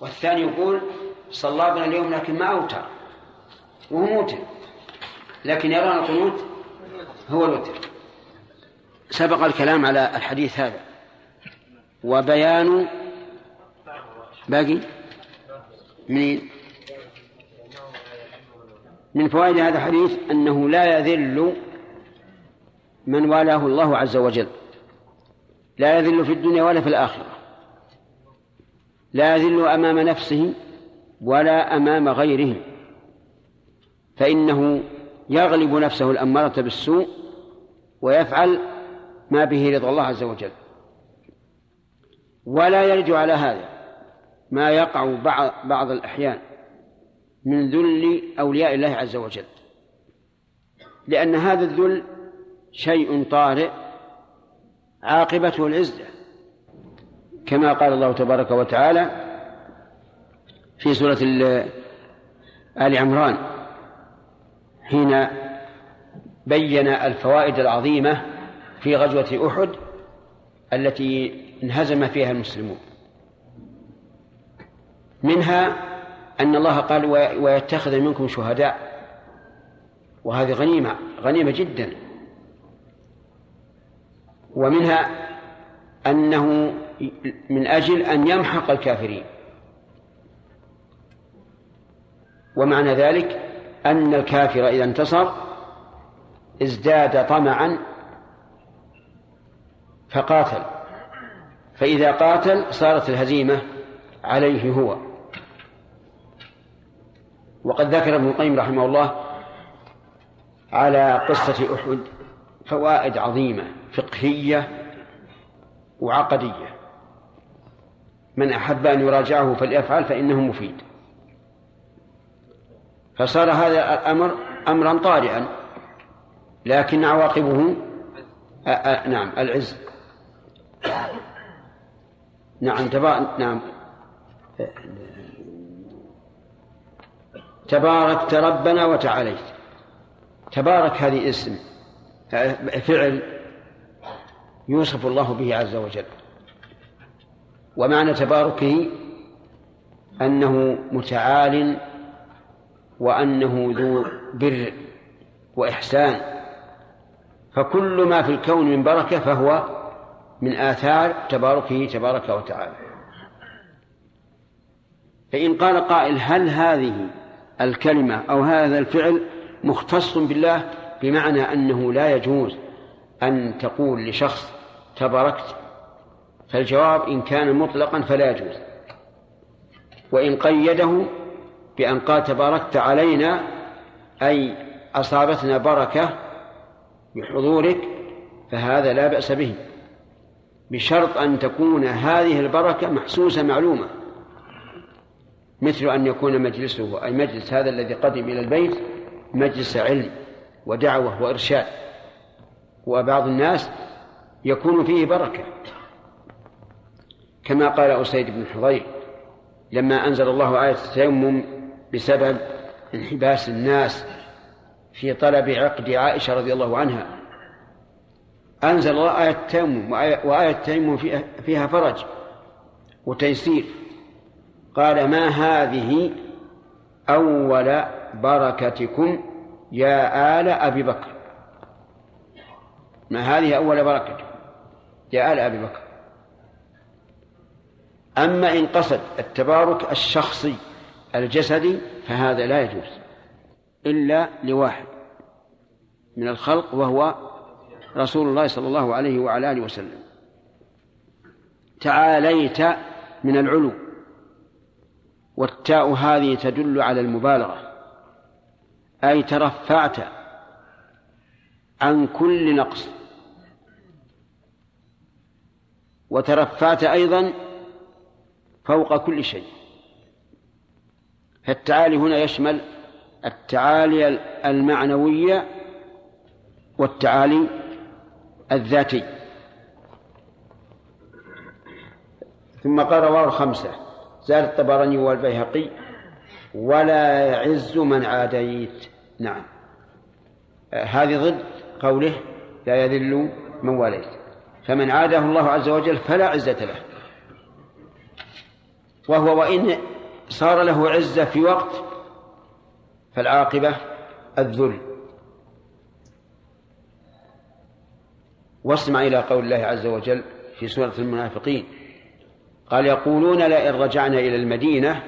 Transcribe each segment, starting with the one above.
والثاني يقول صلى بنا اليوم لكن ما أوتر وهو موتر لكن يرى القنوت هو الوتر. سبق الكلام على الحديث هذا. وبيان باقي؟ من من فوائد هذا الحديث أنه لا يذل من والاه الله عز وجل. لا يذل في الدنيا ولا في الآخرة. لا يذل أمام نفسه ولا أمام غيره فإنه يغلب نفسه الأمارة بالسوء ويفعل ما به رضا الله عز وجل. ولا يرجع على هذا ما يقع بعض الأحيان من ذل أولياء الله عز وجل لأن هذا الذل شيء طارئ عاقبته العزة. كما قال الله تبارك وتعالى في سورة آل عمران حين بين الفوائد العظيمة في غزوة أحد التي انهزم فيها المسلمون. منها أن الله قال ويتخذ منكم شهداء. وهذه غنيمة غنيمة جدا. ومنها أنه من أجل أن يمحق الكافرين. ومعنى ذلك أن الكافر إذا انتصر ازداد طمعا فقاتل. فإذا قاتل صارت الهزيمة عليه هو. وقد ذكر ابن القيم رحمه الله على قصة أحد فوائد عظيمة فقهية وعقدية. من أحب أن يراجعه فليفعل فإنه مفيد. فصار هذا الأمر أمرا طارئا لكن عواقبه نعم العز. نعم تبا... نعم. تباركت ربنا وتعاليت. تبارك هذه اسم فعل يوصف الله به عز وجل. ومعنى تباركه أنه متعال وأنه ذو بر وإحسان. فكل ما في الكون من بركة فهو من آثار تباركه تبارك وتعالى. فإن قال قائل هل هذه الكلمة أو هذا الفعل مختص بالله بمعنى أنه لا يجوز أن تقول لشخص تباركت فالجواب إن كان مطلقا فلا يجوز. وإن قيده بأن قال تباركت علينا أي أصابتنا بركة بحضورك فهذا لا بأس به. بشرط أن تكون هذه البركة محسوسة معلومة. مثل أن يكون مجلسه أي مجلس هذا الذي قدم إلى البيت مجلس علم ودعوة وإرشاد. وبعض الناس يكون فيه بركة. كما قال أسيد بن حضير لما أنزل الله آية التيمم بسبب انحباس الناس في طلب عقد عائشة رضي الله عنها. أنزل الله آية التيمم وآية التيمم فيها, فرج وتيسير. قال ما هذه أول بركتكم يا آل أبي بكر؟ ما هذه أول بركة؟ يا آل أبي بكر. أما إن قصد التبارك الشخصي الجسدي فهذا لا يجوز إلا لواحد من الخلق وهو رسول الله صلى الله عليه وعلى آله وسلم. تعاليت من العلو والتاء هذه تدل على المبالغة أي ترفعت عن كل نقص وترفعت أيضا فوق كل شيء. فالتعالي هنا يشمل التعالي المعنوية والتعالي الذاتي. ثم قال رواه الخمسة زاد الطبراني والبيهقي ولا يعز من عاديت. نعم. هذه ضد قوله لا يذل من واليت. فمن عاده الله عز وجل فلا عزة له. وهو وإن صار له عزة في وقت فالعاقبة الذل. واسمع إلى قول الله عز وجل في سورة المنافقين قال يقولون لئن رجعنا إلى المدينة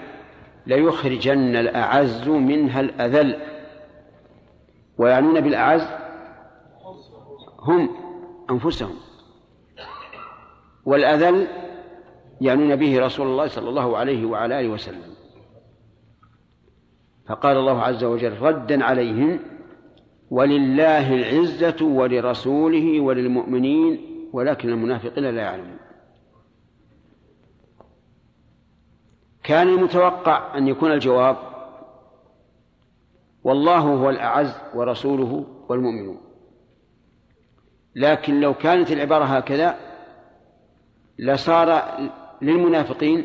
ليخرجن الأعز منها الأذل. ويعنون بالأعز هم أنفسهم. والأذل يعنون به رسول الله صلى الله عليه وعلى آله وسلم. فقال الله عز وجل ردا عليهم ولله العزة ولرسوله وللمؤمنين ولكن المنافقين لا يعلمون. كان المتوقع أن يكون الجواب والله هو الأعز ورسوله والمؤمنون. لكن لو كانت العبارة هكذا لصار للمنافقين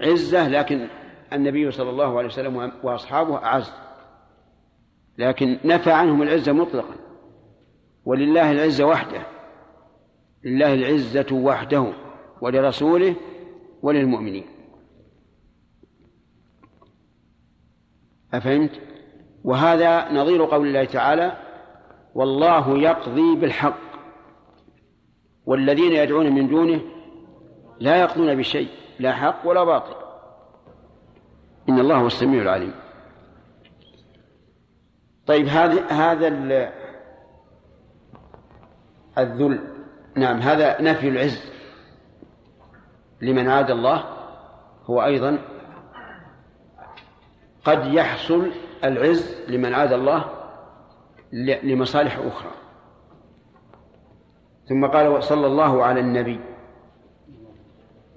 عزة لكن النبي صلى الله عليه وسلم وأصحابه أعز. لكن نفى عنهم العزة مطلقا. ولله العزة وحده. لله العزة وحده. ولرسوله وللمؤمنين. أفهمت؟ وهذا نظير قول الله تعالى والله يقضي بالحق. والذين يدعون من دونه لا يقضون بشيء لا حق ولا باطل. إن الله هو السميع العليم. طيب هذا هذا الذل. نعم هذا نفي العز. لمن عاد الله هو أيضا قد يحصل العز لمن عاد الله لمصالح أخرى. ثم قال صلى الله على النبي.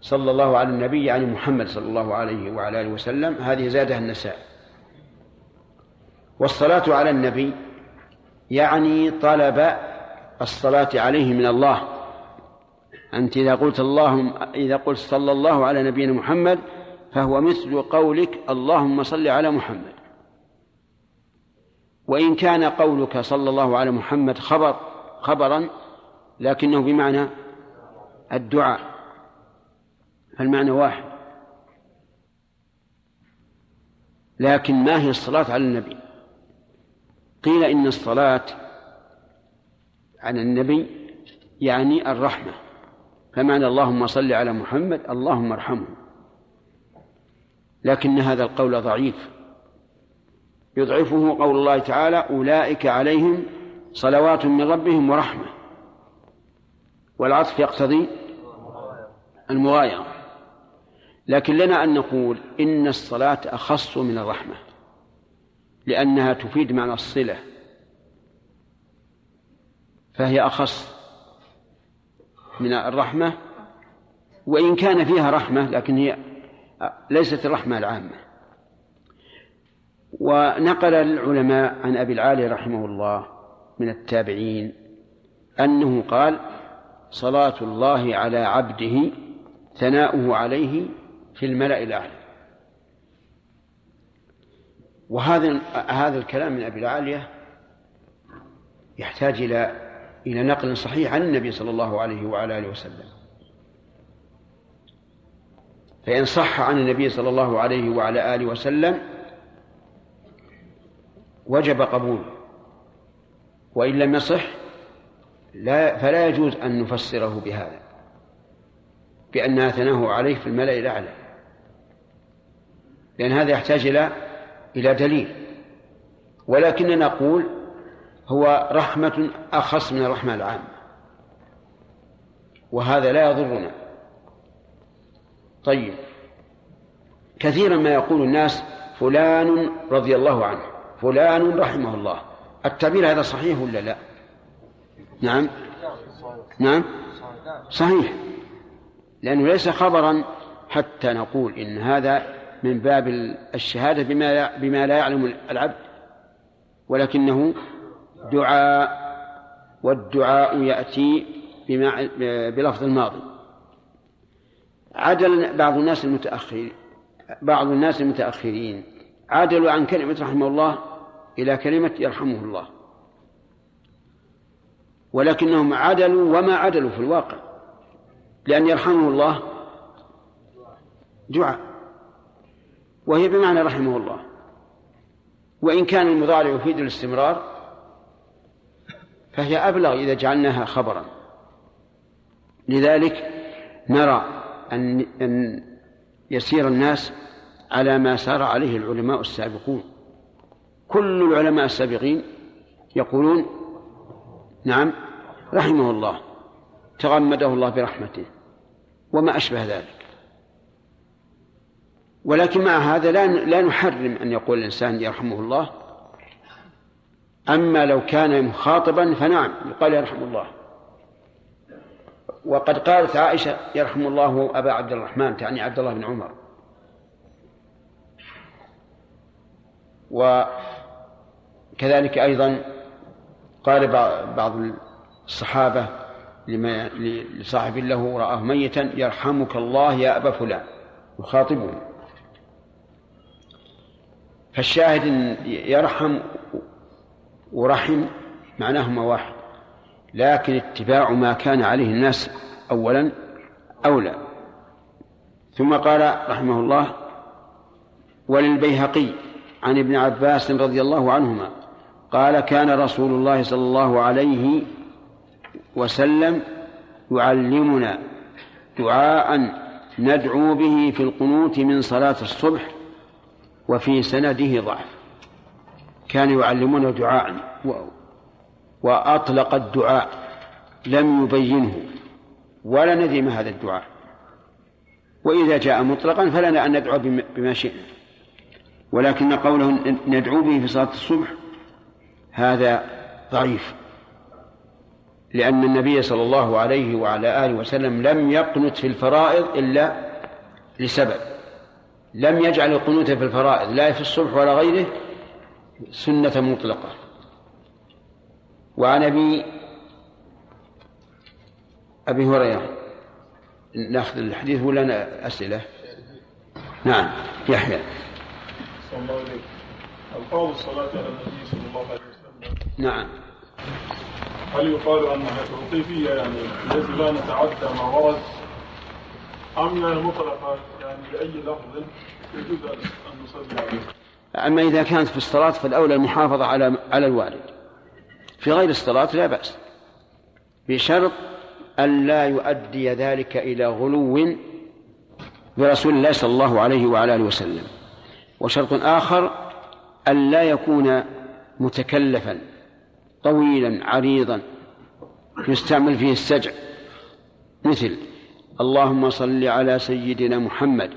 صلى الله على النبي يعني محمد صلى الله عليه وعلى آله وسلم هذه زادها النساء. والصلاة على النبي يعني طلب الصلاة عليه من الله. أنت إذا قلت اللهم إذا قلت صلى الله على نبينا محمد فهو مثل قولك اللهم صل على محمد. وإن كان قولك صلى الله على محمد خبر خبرا لكنه بمعنى الدعاء. فالمعنى واحد. لكن ما هي الصلاة على النبي؟ قيل إن الصلاة على النبي يعني الرحمة. فمعنى اللهم صل على محمد اللهم ارحمه. لكن هذا القول ضعيف. يضعفه قول الله تعالى أولئك عليهم صلوات من ربهم ورحمة. والعطف يقتضي المغايرة. لكن لنا أن نقول إن الصلاة أخص من الرحمة لأنها تفيد معنى الصلة فهي أخص من الرحمة وإن كان فيها رحمة لكن هي ليست الرحمة العامة. ونقل العلماء عن أبي العالي رحمه الله من التابعين أنه قال صلاة الله على عبده ثناؤه عليه في الملأ الأعلى. وهذا هذا الكلام من أبي العالية يحتاج إلى إلى نقل صحيح عن النبي صلى الله عليه وعلى آله وسلم. فإن صح عن النبي صلى الله عليه وعلى آله وسلم وجب قبوله وإن لم يصح لا فلا يجوز أن نفسره بهذا بأنها ثناه عليه في الملأ الأعلى. لأن هذا يحتاج إلى إلى دليل. ولكننا نقول هو رحمة أخص من الرحمة العامة. وهذا لا يضرنا. طيب. كثيرا ما يقول الناس فلان رضي الله عنه فلان رحمه الله. التعبير هذا صحيح ولا لا؟ نعم. نعم. صحيح. لأنه ليس خبرا حتى نقول إن هذا من باب الشهادة بما بما لا يعلم العبد ولكنه دعاء والدعاء يأتي بلفظ الماضي. عدل بعض الناس المتأخرين بعض الناس المتأخرين عدلوا عن كلمة رحمه الله إلى كلمة يرحمه الله. ولكنهم عدلوا وما عدلوا في الواقع لأن يرحمه الله دعاء. وهي بمعنى رحمه الله. وإن كان المضارع يفيد الاستمرار فهي أبلغ إذا جعلناها خبرا. لذلك نرى أن أن يسير الناس على ما سار عليه العلماء السابقون. كل العلماء السابقين يقولون نعم رحمه الله تغمده الله برحمته وما أشبه ذلك. ولكن مع هذا لا لا نحرم أن يقول الإنسان يرحمه الله. أما لو كان مخاطبا فنعم يقال يرحم الله. وقد قالت عائشة يرحم الله أبا عبد الرحمن تعني عبد الله بن عمر. وكذلك أيضا قال بعض الصحابة لصاحب له رآه ميتا يرحمك الله يا أبا فلان يخاطبه فالشاهد يرحم ورحم معناهما واحد لكن اتباع ما كان عليه الناس أولا أولى. ثم قال رحمه الله وللبيهقي عن ابن عباس رضي الله عنهما قال كان رسول الله صلى الله عليه وسلم يعلمنا دعاء ندعو به في القنوت من صلاة الصبح وفي سنده ضعف. كان يعلمنا دعاء وأطلق الدعاء لم يبينه ولا ما هذا الدعاء. وإذا جاء مطلقا فلنا أن ندعو بما شئنا. ولكن قوله ندعو به في صلاة الصبح هذا ضعيف. لأن النبي صلى الله عليه وعلى آله وسلم لم يقنت في الفرائض إلا لسبب. لم يجعل القنوت في الفرائض لا في الصبح ولا غيره سنة مطلقة. وعن أبي أبي هريرة. نأخذ الحديث ولا أسئلة؟ نعم يحيى. صلى الله عليه ألفاظ الصلاة على النبي صلى الله عليه وسلم. نعم. هل يقال أنها توقيفية؟ يعني التي لا نتعدى ما ورد أم يعني بأي لفظ أن نصلي عليه؟ أما إذا كانت في الصلاة فالأولى المحافظة على على الوالد. في غير الصلاة لا بأس. بشرط أن لا يؤدي ذلك إلى غلو برسول الله صلى الله عليه وعلى آله وسلم. وشرط آخر أن لا يكون متكلفا طويلا عريضا يستعمل فيه السجع. مثل اللهم صل على سيدنا محمد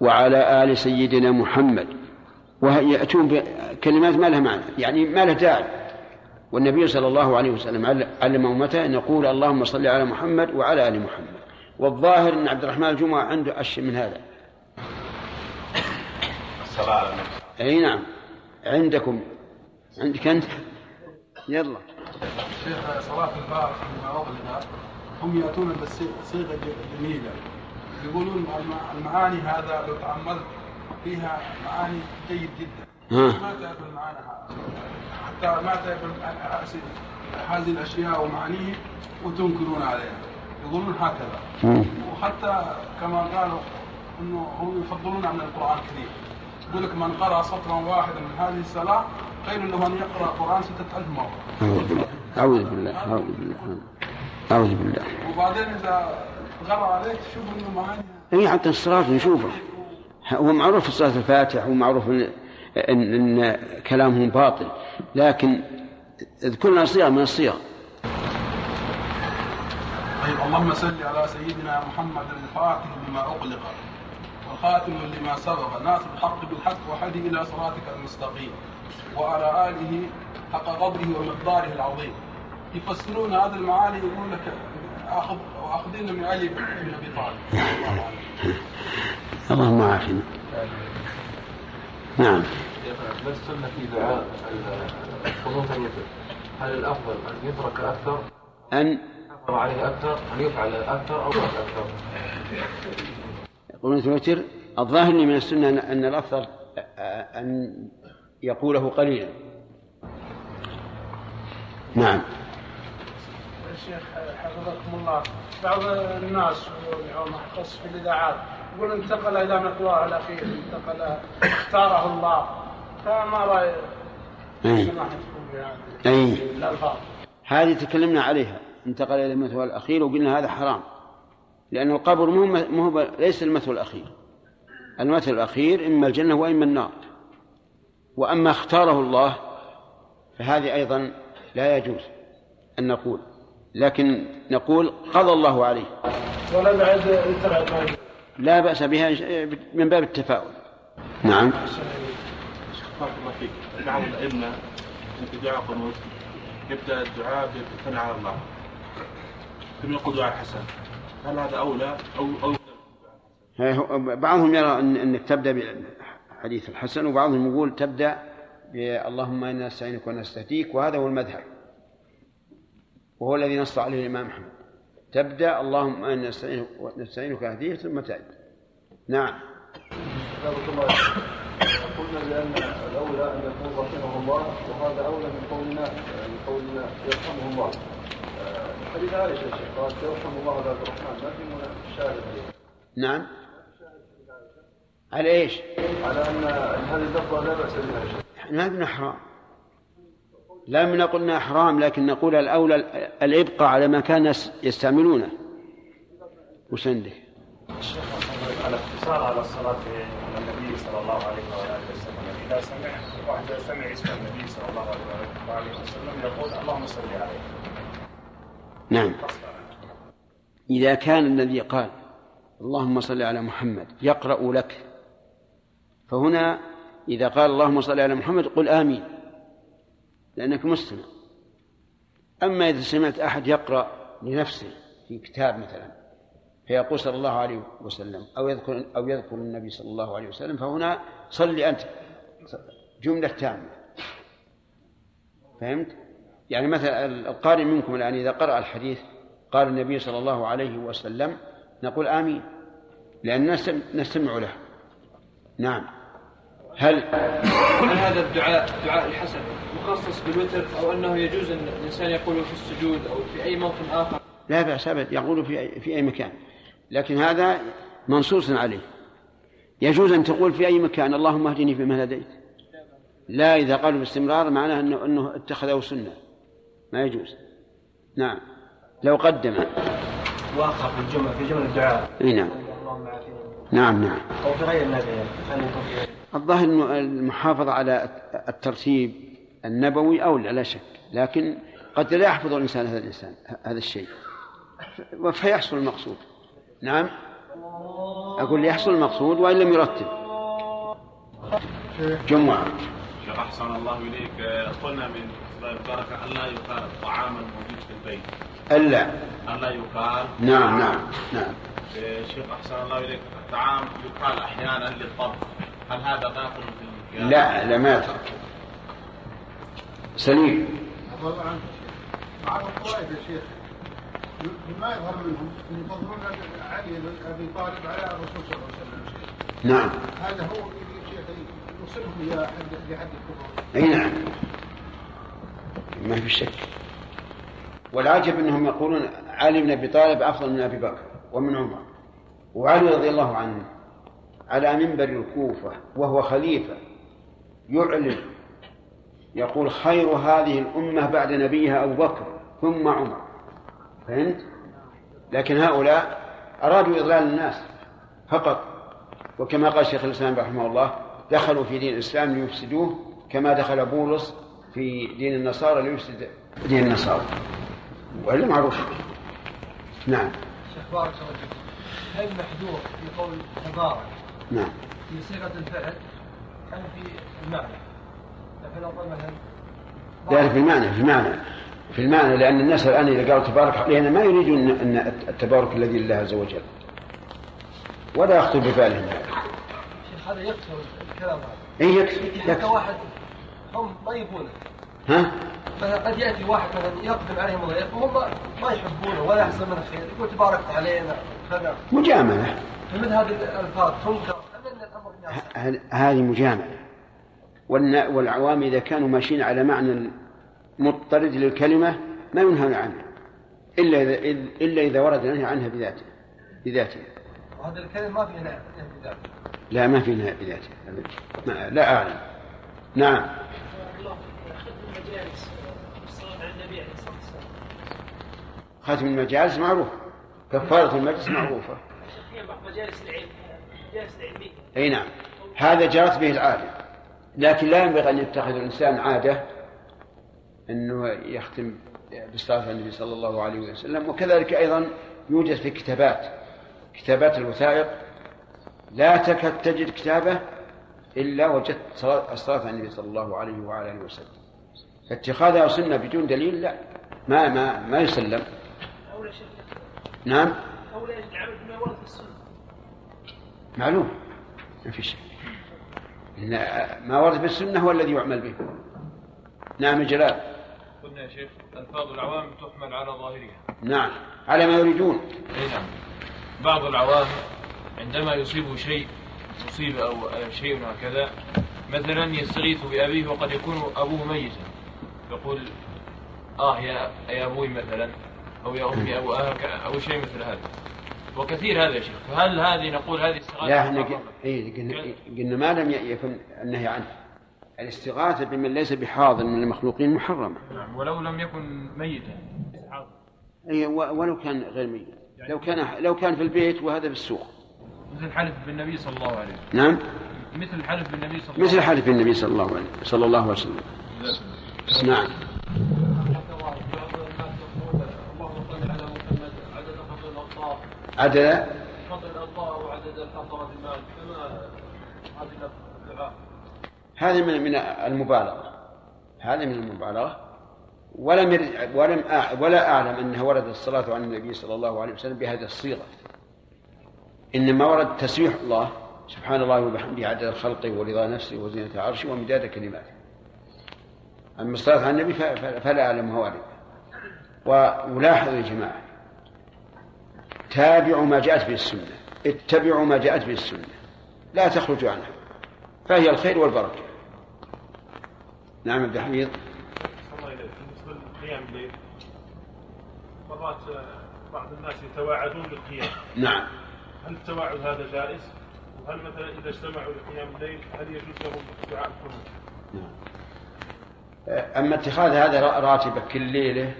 وعلى آل سيدنا محمد. ويأتون بكلمات ما لها معنى يعني ما لها داعي. والنبي صلى الله عليه وسلم علم أمته أن يقول اللهم صل على محمد وعلى آل محمد. والظاهر أن عبد الرحمن الجمعة عنده أشياء من هذا. الصلاة على النبي. أي نعم. عندكم. عندك أنت؟ يلا. شيخ صلاة الفارق فيما أغلق هم يأتون بصيغة جميلة. يقولون المعاني هذا لو تأملت فيها معاني جيد جدا. ما تعرف المعاني حتى ما تعرف هذه الأشياء ومعانيه وتنكرون عليها. يقولون هكذا. وحتى كما قالوا إنه هم يفضلون عن القرآن الكريم. يقول لك من قرأ سطرا واحدا من هذه الصلاة خير له أن يقرأ القرآن ستة ألف مرة. أعوذ بالله أعوذ بالله. أعوذ بالله. وبعدين إذا قرأ عليك تشوف أنه معاني أي حتى الصلاة نشوفه هو معروف في صلاة الفاتح ومعروف إن, إن, إن كلامهم باطل. لكن اذكر لنا صيغة من الصيغ. طيب اللهم صل على سيدنا محمد الفاتح لما أغلق والخاتم لما سبق. ناصر الحق بالحق وحدي إلى صراطك المستقيم. وعلى آله حق قدره ومقداره العظيم. يفسرون هذه المعاني يقول لك أخذ وأخذين من علي بن أبي طالب. اللهم عافنا نعم. ما السنة في دعاء الوتر هل الأفضل أن يترك أكثر؟ أن؟ عليه أكثر؟ أن يفعل أو يفعل أكثر؟ قنوت الوتر الظاهر من السنة أن الأفضل أن يقوله قليلا. نعم. الشيخ حفظكم الله. بعض الناس خص في الإذاعات يقول انتقل إلى مثواه الأخير انتقل اختاره الله. فما رأي؟ أي. سماحتكم بهذه أي الألفاظ؟ هذه تكلمنا عليها انتقل إلى المثوى الأخير وقلنا هذا حرام. لأن القبر مو مو ليس المثوى الأخير. المثل الأخير إما الجنة وإما النار. وأما اختاره الله فهذه أيضا لا يجوز أن نقول. لكن نقول قضى الله عليه. ولا بعد انتقل لا بأس بها من باب التفاؤل. نعم. بارك الله فيك. بعض الأئمة في دعاء قنوت يبدأ الدعاء بالثناء على الله. ثم يقول دعاء حسن هل هذا أولى أو أو هي هو- بعضهم يرى أن أنك تبدأ بحديث الحسن وبعضهم يقول تبدأ اللهم إنا نستعينك ونستهديك وهذا هو المذهب. وهو الذي نص عليه الإمام أحمد. تبدأ اللهم إنا نستعينك ونستهديك ثم تعد نعم. قلنا بأن الأولى أن يقول رحمه الله وهذا أولى من قولنا من قولنا يرحمه الله. آه، حديث عائشة يا شيخ قال يرحم الله ابا عبد الرحمن ما في شاهد عليه؟ نعم. على إيش؟ على أن هذه اللفظة لا بأس بها ما قلنا حرام لا من قلنا حرام لكن نقول الأولى الإبقاء على ما كان يستعملونه. وش عندك؟ الاقتصار على الصلاة على النبي صلى الله عليه وآله وسلم. إذا سمع واحد سمع اسم النبي صلى الله عليه وسلم يقول اللهم صل عليه. نعم. إذا كان الذي قال اللهم صل على محمد يقرأ لك. فهنا إذا قال اللهم صل على محمد قل آمين. لأنك مستمع. أما إذا سمعت أحد يقرأ لنفسه في كتاب مثلا فيقول صلى الله عليه وسلم أو يذكر أو يذكر النبي صلى الله عليه وسلم فهنا صل أنت جملة تامة. فهمت؟ يعني مثلا القارئ منكم الآن إذا قرأ الحديث قال النبي صلى الله عليه وسلم نقول آمين لأن نستمع له. نعم. هل هل هذا الدعاء دعاء الحسن مخصص بالوتر أو أنه يجوز أن الإنسان يقوله في السجود أو في أي موطن آخر؟ لا بأس أبد يقول في أي, في أي مكان. لكن هذا منصوص عليه. يجوز أن تقول في أي مكان اللهم اهدني فيمن هديت. لا إذا قالوا باستمرار معناه أنه, أنه اتخذه سنة. ما يجوز. نعم. لو قدم. واخر في الجمله في جمله الدعاء. أي نعم. نعم نعم. أو في غير النبي الظاهر أنه المحافظة على الترتيب النبوي أولى لا شك. لكن قد لا يحفظ الإنسان هذا الإنسان هذا الشيء. فيحصل المقصود. نعم؟ أقول يحصل المقصود وإن لم يرتب. جمعة شيخ أحسن الله إليك. آه، قلنا من اسباب البركه الا يقال الطعام الموجود في البيت. ألا. الا يقال. نعم نعم نعم. شيخ أحسن الله إليك. الطعام يقال أحيانا للطبخ. هل هذا داخل في؟ لا لا ما يدخل. سليم. والله عنك بعض الطوائف يا شيخ. ما يظهر منهم أن يفضلون علي بن أبي طالب على الرسول صلى الله عليه وسلم نعم. هذا هو يوصلهم إلى حد لحد الكفر أي نعم. ما في شك. والعجب أنهم يقولون علي بن أبي طالب أفضل من أبي بكر ومن عمر. وعلي رضي الله عنه. على منبر الكوفة وهو خليفة يعلن يقول خير هذه الأمة بعد نبيها أبو بكر ثم عمر. فهمت؟ لكن هؤلاء أرادوا إضلال الناس فقط. وكما قال شيخ الإسلام رحمه الله دخلوا في دين الإسلام ليفسدوه كما دخل بولس في دين النصارى ليفسد دين النصارى. وإلا معروف. نعم. شيخ بارك الله هل محذور في قول تبارك نعم. في صيغة الفعل ام في المعنى؟ مثلا ذلك في المعنى في المعنى. في المعنى لأن الناس الآن إذا قالوا تبارك علينا ما يريدون أن التبارك الذي لله عز وجل. ولا يخطر ببالهم هذا شيخ هذا يكثر الكلام هذا. إيه يكفي حتى واحد هم ما يبونه. ها؟ مثلا قد يأتي واحد مثلا يقدم عليهم ضيف وهم ما يحبونه ولا يحسن من الخير يقول تبارك علينا كذا. مجاملة. فمثل هذه الألفاظ؟ تنكر ام ان الامر ناس ه- هذه مجاملة. والنا- والعوام إذا كانوا ماشيين على معنى مضطرد للكلمة ما ينهون عنها إلا إذا إلا إذا ورد النهي عنها بذاته بذاته. وهذا الكلمة ما فيه نهي بذاته. لا ما في نهاية بذاته. ما- لا أعلم. نعم. ختم المجالس معروف. كفارة المجلس معروفة. مجالس العلم مجالس العلمية. أي نعم. هذا جرت به العادة. لكن لا ينبغي أن يتخذ الإنسان عادة أنه يختم بالصلاة على النبي صلى الله عليه وسلم. وكذلك أيضا يوجد في كتابات كتابات الوثائق لا تكاد تجد كتابة إلا وجدت صلاة- الصلاة على النبي صلى الله عليه وعلى آله وسلم. فاتخاذها سنة بدون دليل؟ لا. ما ما ما يسلم. أولى نعم. أولى يجب العمل بما ورد في السنة. معلوم. ما في شيء. إن ما ورد بالسنة هو الذي يعمل به. نعم جلال. قلنا يا شيخ ألفاظ العوام تحمل على ظاهرها. نعم. على ما يريدون. أي نعم. بعض العوام عندما يصيبه شيء مصيبة أو شيء هكذا مثلا يستغيث بأبيه وقد يكون أبوه ميتا. يقول آه يا يا أبوي مثلا. أو يا أمي. أو أهك أو شيء مثل هذا. وكثير هذا يا شيخ. فهل هذه نقول هذه استغاثة لا إحنا إيه قلنا ما لم يكن النهي عنه. الاستغاثة بمن ليس بحاضر من المخلوقين محرمة. نعم ولو لم يكن ميتا. و- ولو كان غير ميت. لو كان لو كان في البيت وهذا في السوق. مثل الحلف بالنبي صلى الله عليه وسلم. نعم؟ مثل الحلف بالنبي صلى الله مثل عليه حلف النبي صلى الله عليه صلى الله عليه وسلم. وسلم نعم اللهم صل على محمد عدد خطر الأبطال عدد؟ خطر الأبطال وعدد الحصرة المال كما هذه الدعاء. هذه من من المبالغة. هذه من المبالغة. ولم يرد ولم ولا أعلم أنها وردت الصلاة على النبي صلى الله عليه وسلم بهذه الصيغة. إنما ورد تسبيح الله سبحان الله وبحمده عدد خلقه ورضا نفسه وزينة عرشه ومداد كلماته. أما الصلاة على النبي فلا أعلمها واردة ولاحظوا يا جماعة تابعوا ما جاءت به السنة. اتبعوا ما جاءت به السنة. لا تخرجوا عنها. فهي الخير والبركة. نعم عبد الحميد. بالنسبة للقيام الليل مرات آه، بعض الناس يتواعدون بالقيام. نعم. هل التواعد هذا جائز؟ وهل مثلا إذا اجتمعوا لقيام الليل هل يجوز لهم دعاء القنوت؟ أما اتخاذ هذا راتبة كل ليلة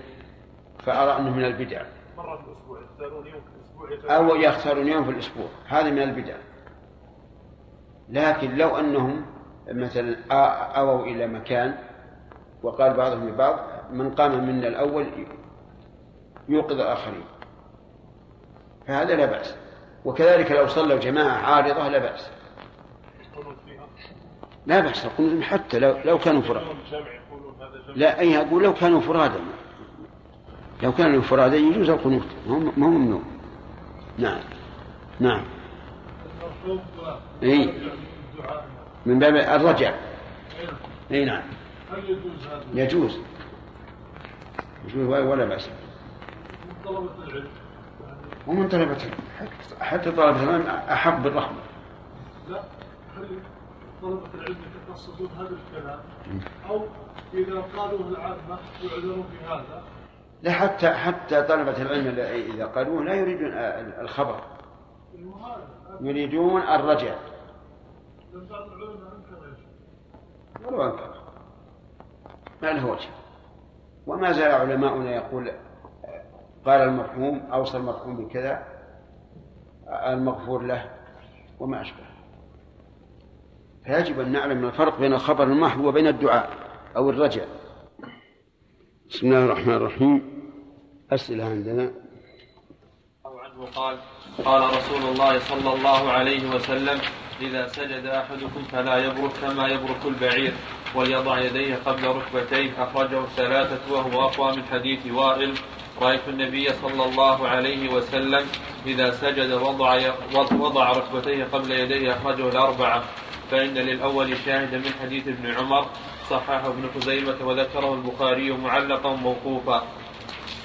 فأرى أنه من البدع. مرة في الأسبوع يختارون يوم أو. يختارون يوم في الأسبوع. هذا من البدع. لكن لو أنهم مثلا أووا إلى مكان وقال بعضهم لبعض من قام منا الأول يوقظ الآخرين. فهذا لا بأس. وكذلك لو صلوا جماعة عارضة لا بأس. لا بأس. القنوت حتى لو لو كانوا فرادى لا أي أقول لو كانوا فرادى لو كانوا فرادى يجوز القنوت. ما هو ممنوع. نعم. نعم. الدعاء من باب الرجع. إي نعم. هل يجوز هذا؟ يجوز. ولا بأس. من طلبة العلم. ومن طلبة العلم. حتى طلبة العلم أحب بالرحمة. لا. هل طلبة العلم يتقصدون هذا الكلام؟ أو إذا قالوه العامة يعذرون بهذا لا حتى حتى طلبة العلم إذا قالوه لا يريدون الخبر. المهارة يريدون الرجع. ولو أنكر. ما له وجه. وما زال علماؤنا يقول قال المرحوم أوصى المرحوم بكذا المغفور له وما أشبه. فيجب أن نعلم الفرق بين الخبر المحض وبين الدعاء أو الرجع. بسم الله الرحمن الرحيم. أسئلة عندنا. الله عنه قال قال رسول الله صلى الله عليه وسلم إذا سجد أحدكم فلا يبرك كما يبرك البعير وليضع يديه قبل ركبتيه. أخرجه الثلاثة وهو أقوى من حديث وائل. رأيت النبي صلى الله عليه وسلم إذا سجد وضع وضع ركبتيه قبل يديه أخرجه الأربعة. فإن للأول شاهد من حديث ابن عمر صححه ابن خزيمة وذكره البخاري معلقا موقوفا.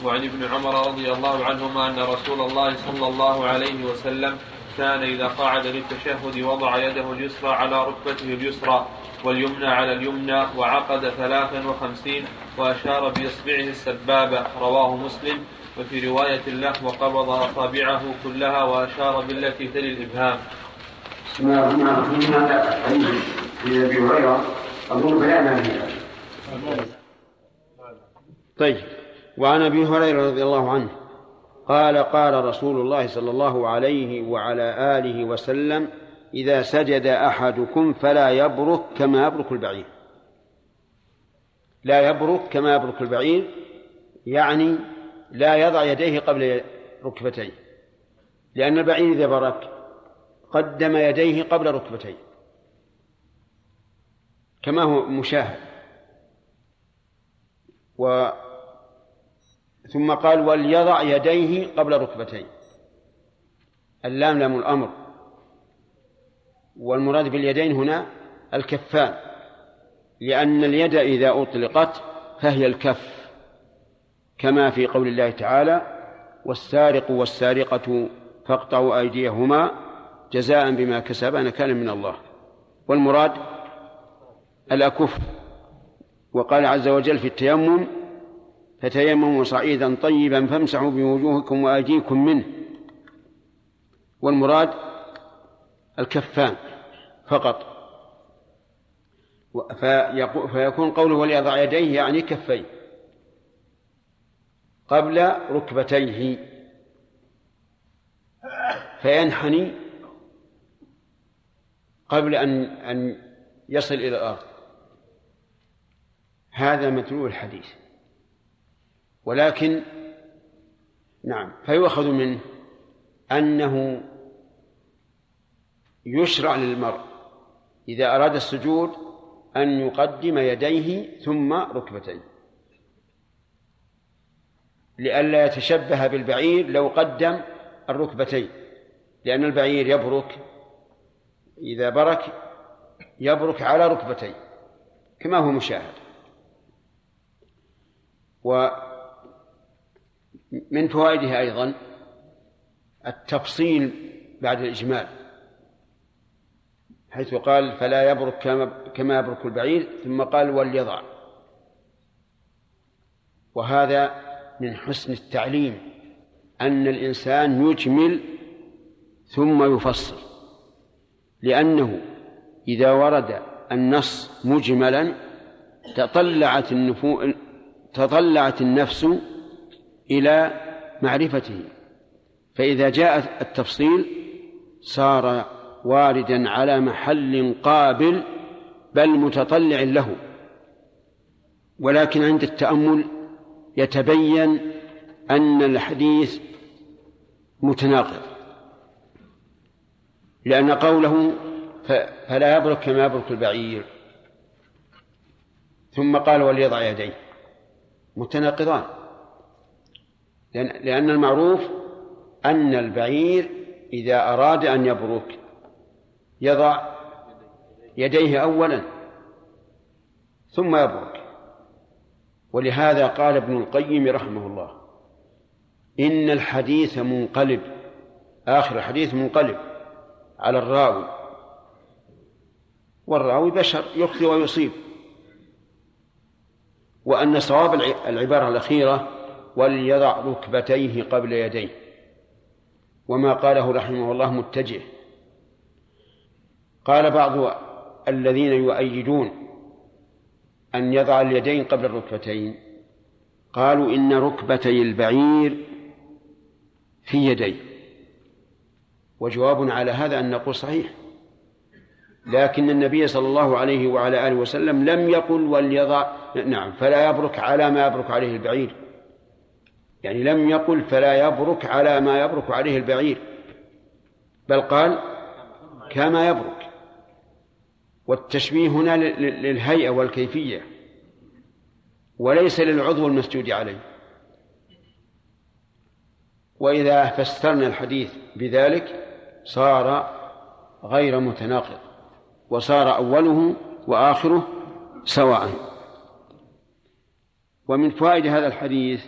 وعن ابن عمر رضي الله عنهما أن رسول الله صلى الله عليه وسلم كان إذا قعد للتشهد وضع يده اليسرى على ركبته اليسرى واليمنى على اليمنى وعقد ثلاثا وخمسين وأشار بإصبعه السبابة رواه مسلم. وفي رواية له وقبض أصابعه كلها وأشار بالتي تلي الإبهام. بسم الله الرحمن الرحيم. هذا في أبي هريرة طيب. وعن أبي هريرة رضي الله عنه قال قال رسول الله صلى الله عليه وعلى آله وسلم إذا سجد أحدكم فلا يبرك كما يبرك البعير. لا يبرك كما يبرك البعير يعني لا يضع يديه قبل ركبتيه لأن البعير إذا برك قدم يديه قبل ركبتيه. كما هو مشاهد. و ثم قال وليضع يديه قبل ركبتيه. اللام لام الأمر. والمراد باليدين هنا الكفان. لأن اليد إذا أطلقت فهي الكف. كما في قول الله تعالى والسارق والسارقة فاقطعوا أيديهما جزاء بما كسبا نكالا من الله. والمراد الأكف وقال عز وجل في التيمم فتيمموا صعيدا طيبا فامسحوا بوجوهكم وأيديكم منه. والمراد الكفان فقط. فيكون قوله وليضع يديه يعني كفيه قبل ركبتيه. فينحني قبل أن أن يصل إلى الأرض. هذا مدلول الحديث. ولكن نعم فيؤخذ منه أنه يشرع للمرء إذا أراد السجود أن يقدم يديه ثم ركبتيه لئلا يتشبه بالبعير لو قدم الركبتين. لأن البعير يبرك إذا برك يبرك على ركبتيه كما هو مشاهد. ومن فوائده أيضا التفصيل بعد الإجمال حيث قال فلا يبرك كما يبرك البعير. ثم قال وليضع وهذا من حسن التعليم أن الإنسان يجمل ثم يفصل لأنه إذا ورد النص مجملا تطلعت تطلعت النفس إلى معرفته. فإذا جاء التفصيل صار واردا على محل قابل بل متطلع له. ولكن عند التأمل يتبين أن الحديث متناقض. لأن قوله فلا يبرك كما يبرك البعير. ثم قال وليضع يديه. متناقضان. لأن المعروف أن البعير إذا أراد أن يبرك يضع يديه أولا ثم يبرك ولهذا قال ابن القيم رحمه الله إن الحديث منقلب آخر الحديث منقلب على الراوي. والراوي بشر يخطئ ويصيب. وأن صواب العبارة الأخيرة وليضع ركبتيه قبل يديه. وما قاله رحمه الله متجه. قال بعض الذين يؤيدون أن يضع اليدين قبل الركبتين. قالوا إن ركبتي البعير في يديه. وجواب على هذا أن نقول صحيح. لكن النبي صلى الله عليه وعلى آله وسلم لم يقل وليضع نعم فلا يبرك على ما يبرك عليه البعير. يعني لم يقل فلا يبرك على ما يبرك عليه البعير. بل قال كما يبرك. والتشبيه هنا للهيئة والكيفية. وليس للعضو المسجود عليه. وإذا فسرنا الحديث بذلك صار غير متناقض. وصار أوله وآخره سواء. ومن فوائد هذا الحديث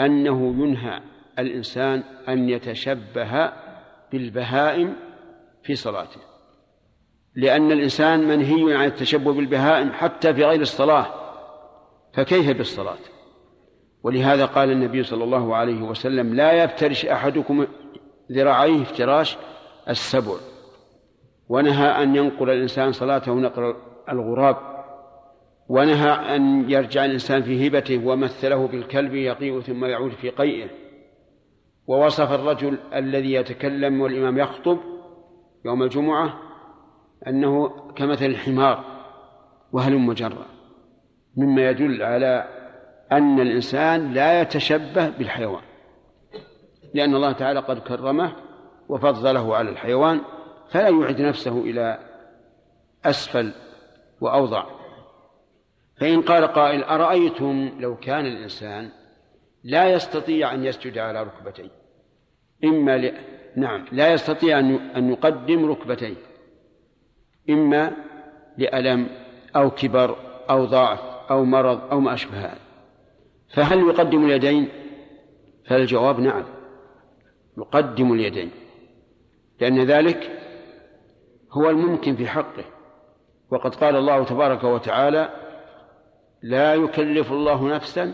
أنه ينهى الإنسان أن يتشبه بالبهائم في صلاته لأن الإنسان منهي عن التشبه بالبهائم حتى في غير الصلاة فكيف بالصلاة؟ ولهذا قال النبي صلى الله عليه وسلم لا يفترش أحدكم ذراعيه افتراش السبع. ونهى أن ينقل الإنسان صلاته نقل الغراب. ونهى أن يرجع الإنسان في هبته ومثله بالكلب يقيء ثم يعود في قيئه. ووصف الرجل الذي يتكلم والإمام يخطب يوم الجمعة أنه كمثل الحمار وهل مجرى. مما يدل على أن الإنسان لا يتشبه بالحيوان. لأن الله تعالى قد كرمه وفضله على الحيوان فلا يعد نفسه إلى أسفل وأوضع. فإن قال قائل أرأيتم لو كان الإنسان لا يستطيع أن يسجد على ركبتيه؟ إما ل... نعم لا يستطيع أن يقدم ركبتيه. إما لألم أو كبر أو ضعف أو مرض أو ما أشبه هذا. فهل يقدم اليدين؟ فالجواب نعم يقدم اليدين. لأن ذلك هو الممكن في حقه. وقد قال الله تبارك وتعالى لا يكلف الله نفسا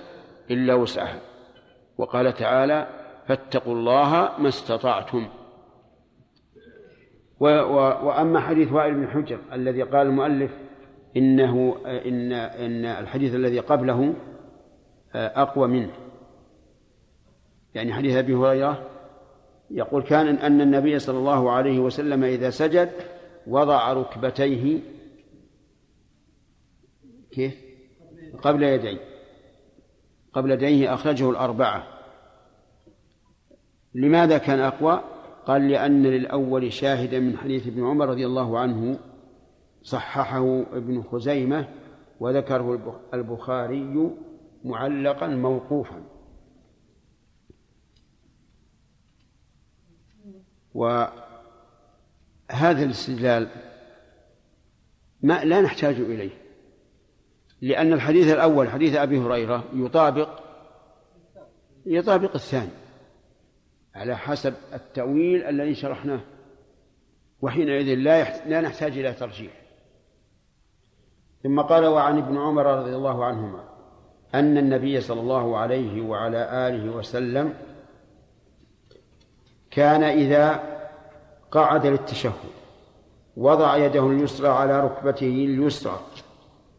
إلا وسعها وقال تعالى فاتقوا الله ما استطعتم و و وأما حديث وائل بن حجر الذي قال المؤلف إنه إن إن الحديث الذي قبله أقوى منه. يعني حديث أبي هريرة يقول كان أن النبي صلى الله عليه وسلم إذا سجد وضع ركبتيه كيف؟ قبل يديه. قبل يديه أخرجه الأربعة. لماذا كان أقوى؟ قال لأن للأول شاهدا من حديث ابن عمر رضي الله عنه صححه ابن خزيمة وذكره البخاري معلقا موقوفا. وهذا الاستدلال ما لا نحتاج إليه لأن الحديث الأول حديث أبي هريرة يطابق يطابق الثاني على حسب التأويل الذي شرحناه وحينئذ لا لا نحتاج إلى ترجيح. ثم قال وعن ابن عمر رضي الله عنهما أن النبي صلى الله عليه وعلى آله وسلم كان إذا قعد للتشهد. وضع يده اليسرى على ركبته اليسرى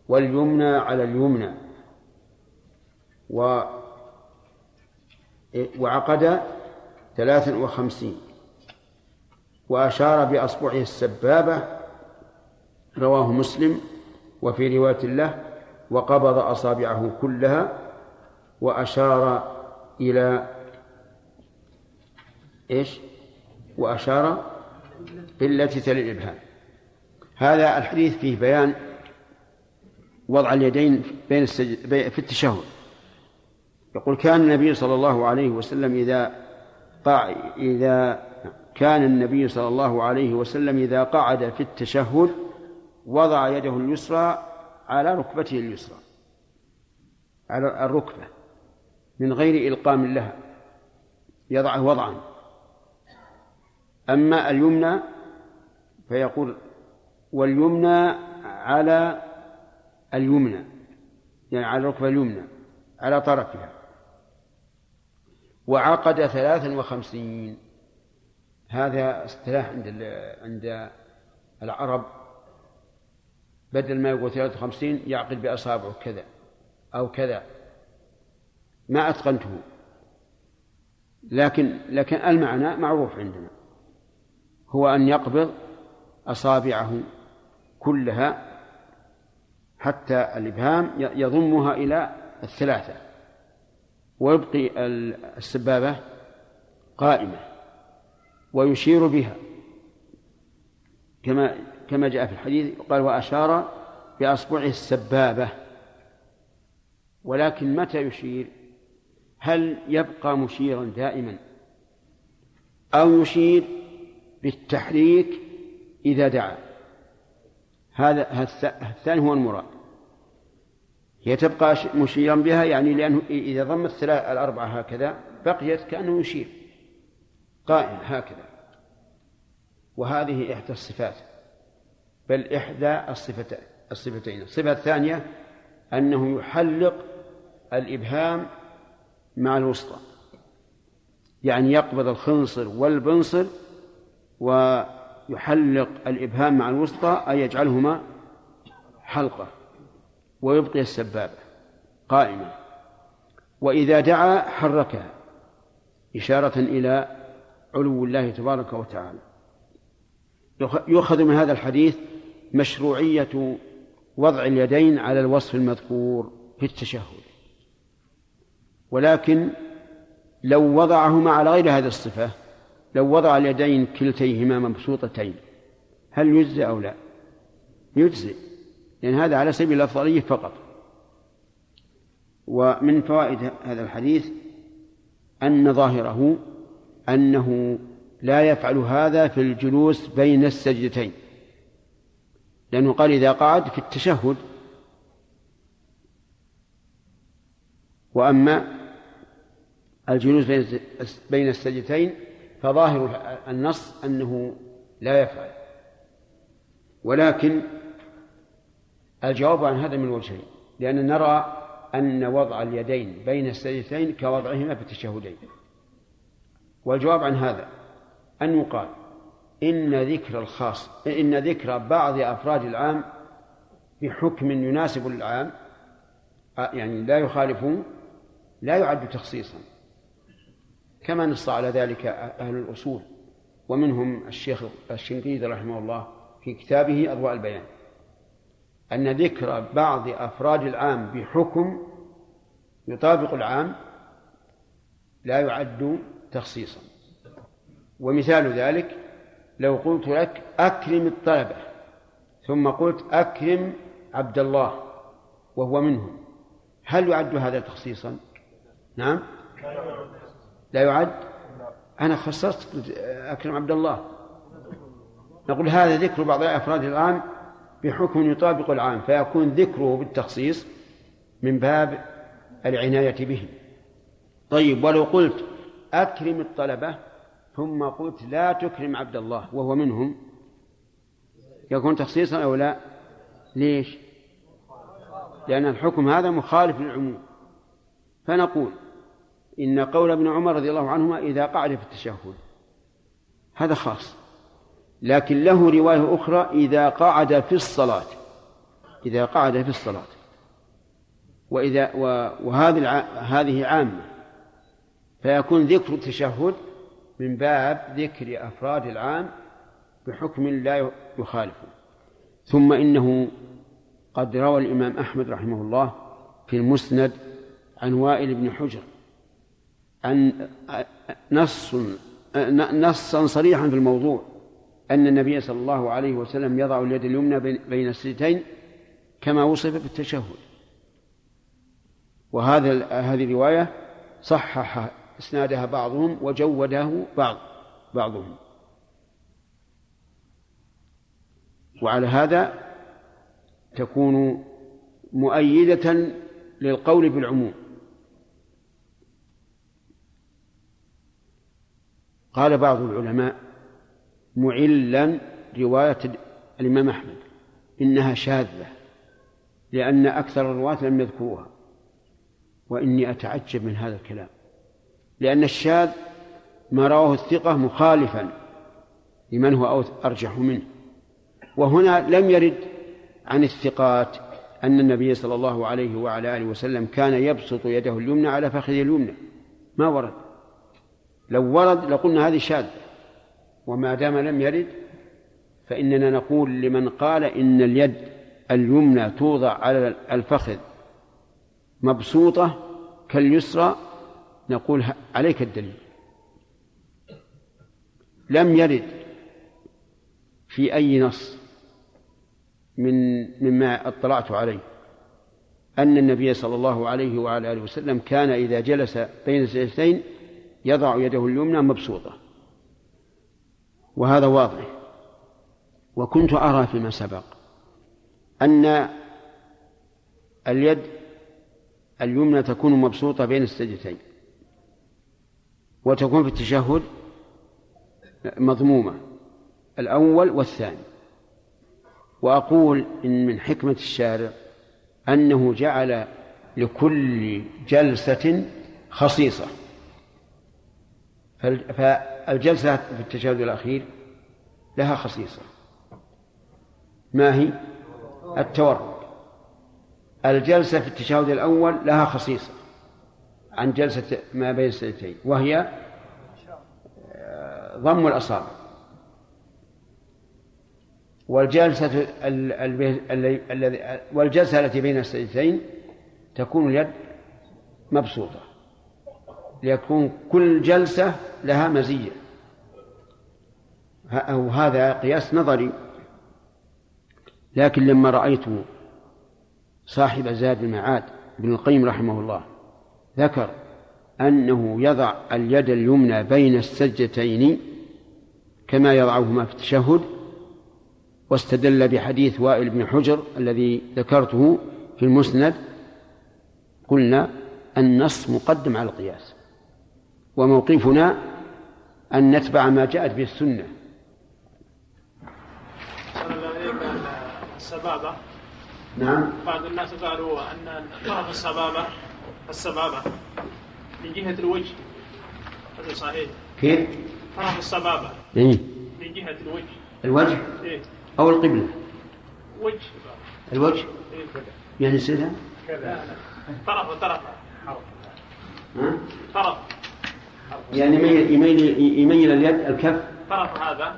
واليمنى على اليمنى. و وعقد ثلاثا وخمسين. وأشار بأصبعه السبابة رواه مسلم وفي رواية له وقبض أصابعه كلها وأشار إلى إيش؟ وأشار بالتي تلي الإبهام هذا الحديث فيه بيان وضع اليدين بين في التشهد. يقول كان النبي صلى الله عليه وسلم إذا قع إذا كان النبي صلى الله عليه وسلم إذا قعد في التشهد وضع يده اليسرى على ركبته اليسرى. على الركبة. من غير إلقام لها. يضعه وضعا. أما اليمنى فيقول واليمنى على اليمنى يعني على الركبة اليمنى على طرفها. وعقد ثلاثا وخمسين. هذا اصطلاح عند عند العرب. بدل ما يقول ثلاثة وخمسين يعقد بأصابعه كذا أو كذا. ما أتقنته. لكن لكن المعنى معروف عندنا. هو أن يقبض أصابعه كلها حتى الإبهام يضمها إلى الثلاثة ويبقي السبابة قائمة ويشير بها. كما كما جاء في الحديث قال وأشار بأصبعه السبابة. ولكن متى يشير؟ هل يبقى مشيرا دائما أو يشير بالتحريك إذا دعا. هذا الثاني هو المراد. هي تبقى مشيرا بها يعني لأنه إذا ضم الثلاث الأربعة هكذا بقيت كأنه يشير. قائم هكذا. وهذه إحدى الصفات. بل إحدى الصفتين الصفتين. الصفة الثانية أنه يحلق الإبهام مع الوسطى. يعني يقبض الخنصر والبنصر ويحلق الإبهام مع الوسطى أي يجعلهما حلقة ويبقي السبابة قائمة وإذا دعا حركها إشارة إلى علو الله تبارك وتعالى. يؤخذ من هذا الحديث مشروعية وضع اليدين على الوصف المذكور في التشهد. ولكن لو وضعهما على غير هذه الصفة لو وضع اليدين كلتيهما مبسوطتين هل يجزي أو لا؟ يجزي لأن هذا على سبيل الأفضلية فقط. ومن فوائد هذا الحديث أن ظاهره أنه لا يفعل هذا في الجلوس بين السجدتين لأنه قال إذا قعد في التشهد. وأما الجلوس بين السجدتين فظاهر النص أنه لا يفعل. ولكن الجواب عن هذا من وجهين لأن نرى أن وضع اليدين بين السجدتين كوضعهما في التشهدين. والجواب عن هذا أن يقال إن ذكر الخاص إن ذكر بعض أفراد العام بحكم يناسب العام يعني لا يخالفه لا يعد تخصيصا. كما نص على ذلك أهل الأصول ومنهم الشيخ الشنقيطي رحمه الله في كتابه أضواء البيان أن ذكر بعض أفراد العام بحكم يطابق العام لا يعد تخصيصا. ومثال ذلك لو قلت لك أكرم الطلبة ثم قلت أكرم عبد الله وهو منهم هل يعد هذا تخصيصا؟ نعم. لا يعد؟ أنا خصصت أكرم عبد الله. نقول هذا ذكر بعض أفراد العام بحكم يطابق العام فيكون ذكره بالتخصيص من باب العناية به. طيب ولو قلت أكرم الطلبة ثم قلت لا تكرم عبد الله وهو منهم يكون تخصيصا أو لا؟ ليش؟ لأن الحكم هذا مخالف للعموم. فنقول إن قول ابن عمر رضي الله عنهما إذا قعد في التشهد. هذا خاص. لكن له رواية أخرى إذا قعد في الصلاة. إذا قعد في الصلاة. وإذا وهذه هذه عامة. فيكون ذكر التشهد من باب ذكر أفراد العام بحكم لا يخالفه. ثم إنه قد روى الإمام أحمد رحمه الله في المسند عن وائل بن حجر. عن نص نصا صريحا في الموضوع. أن النبي صلى الله عليه وسلم يضع اليد اليمنى بين السجدتين كما وصف في التشهد وهذا هذه الرواية صحح إسنادها بعضهم وجوده بعض بعضهم. وعلى هذا تكون مؤيدة للقول بالعموم. قال بعض العلماء معلا رواية الإمام أحمد إنها شاذة لأن أكثر الرواة لم يذكروها وإني أتعجب من هذا الكلام لأن الشاذ ما رواه الثقة مخالفا لمن هو أرجح منه وهنا لم يرد عن الثقات أن النبي صلى الله عليه وعلى آله وسلم كان يبسط يده اليمنى على فخذه اليمنى ما ورد. لو ورد لقلنا هذه شاذة. وما دام لم يرد فإننا نقول لمن قال إن اليد اليمنى توضع على الفخذ مبسوطة كاليسرى نقول عليك الدليل. لم يرد في أي نص من مما اطلعت عليه. أن النبي صلى الله عليه وعلى آله وسلم كان إذا جلس بين السجدتين يضع يده اليمنى مبسوطة. وهذا واضح. وكنت أرى فيما سبق أن اليد اليمنى تكون مبسوطة بين السجدتين. وتكون في التشهد مضمومة الأول والثاني. وأقول إن من حكمة الشارع أنه جعل لكل جلسة خصيصة. فالجلسة في التشهد الأخير لها خصيصة. ما هي؟ التورك الجلسة في التشهد الأول لها خصيصة عن جلسة ما بين السجدتين وهي آه، ضم الأصابع. والجلسة والجلسة التي بين السجدتين تكون اليد مبسوطة. ليكون كل جلسة لها مزية. أو هذا قياس نظري. لكن لما رأيت صاحب زاد المعاد ابن القيم رحمه الله ذكر أنه يضع اليد اليمنى بين السجدتين كما يضعهما في التشهد واستدل بحديث وائل بن حجر الذي ذكرته في المسند قلنا النص مقدم على القياس. وموقفنا أن نتبع ما جاءت به السنة. السبابة نعم. بعض الناس قالوا أن طرف السبابة السبابة من جهة الوجه. هذا صحيح. كيف؟ طرف السبابة إيه؟ من جهة الوجه. الوجه؟ إيه. أو القبلة. وجه. الوجه؟ إيه كذا. يعني سيدها كذا. طرف طرف. ها؟ طرف. يعني يميل يميل يميل اليد الكف. طرف هذا.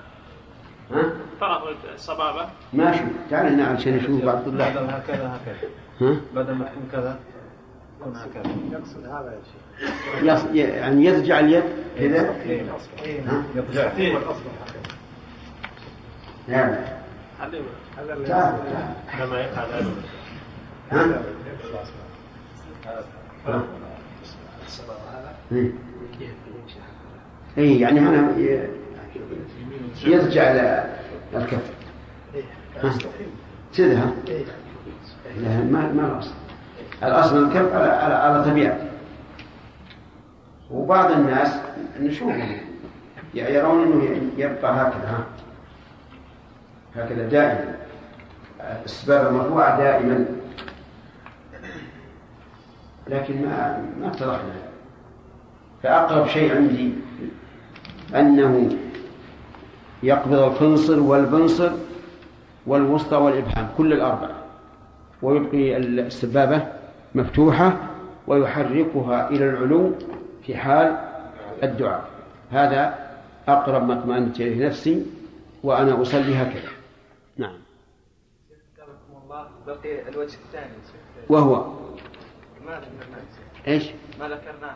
ها؟ طرف السبابة ما شوف تعال هنا عشان نشوف بعض. بدل الطلاب هكذا هكذا. ها؟ بدل ما تكون كذا تكون هكذا. يقصد هذا يا شيخ. يص- يعني يرجع اليد كذا؟ يرجع نعم. تعال كما يفعل هذا ها؟ إيه. اي يعني هنا يرجع على الكف؟ كذا ها؟ ما ما الأصل الاصل الكف على على, على طبيعته وبعض الناس نشوفهم يرون إنه يبقى هكذا ها؟ هكذا دائما. السبابه مرفوعه دائما. لكن ما ما اتضح لنا فأقرب شيء عندي أنه يقبض الخنصر والبنصر والوسطى والإبهام كل الأربعة. ويبقي السبابة مفتوحة ويحركها إلى العلو في حال الدعاء. هذا أقرب ما اطمأنت إليه نفسي وأنا أصلي هكذا. نعم. بقي الوجه الثاني. وهو؟ ما ذكرناه إيش؟ ما ذكرناه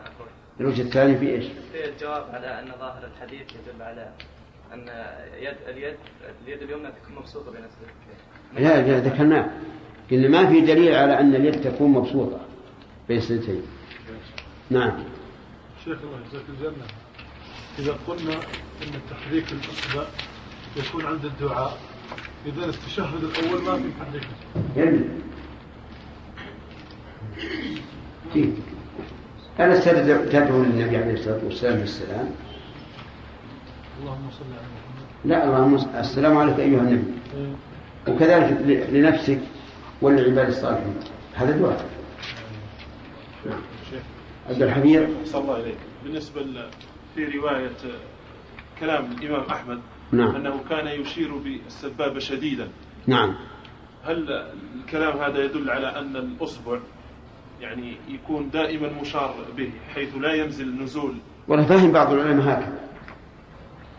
الوجه الثاني في إيش؟ في الجواب على أن ظاهر الحديث يدل على أن يد اليد اليد اليمنى تكون مبسوطة بين السجدتين لا لا ذكرناه. قلنا ما في دليل على أن اليد تكون مبسوطة بين السنتين. نعم. شيخ الله يجزاك الجنة إذا قلنا أن التحريك الأصبع يكون عند الدعاء إذا التشهد الأول ما في تحريك. يبني ألا تدعو للنبي عليه الصلاة والسلام بالسلام اللهم صل على محمد. لا اللهم السلام عليك أيها النبي. وكذلك ل- لنفسك وللعباد الصالحين. هذا دعاء. نعم. شيخ. عبد الحميد. صلى الله عليك. بالنسبة في رواية كلام الإمام أحمد نعم. أنه كان يشير بالسبابة شديدا. نعم. هل الكلام هذا يدل على أن الأصبع يعني يكون دائما مشار به حيث لا ينزل نزول. والله فهم بعض العلماء هكذا.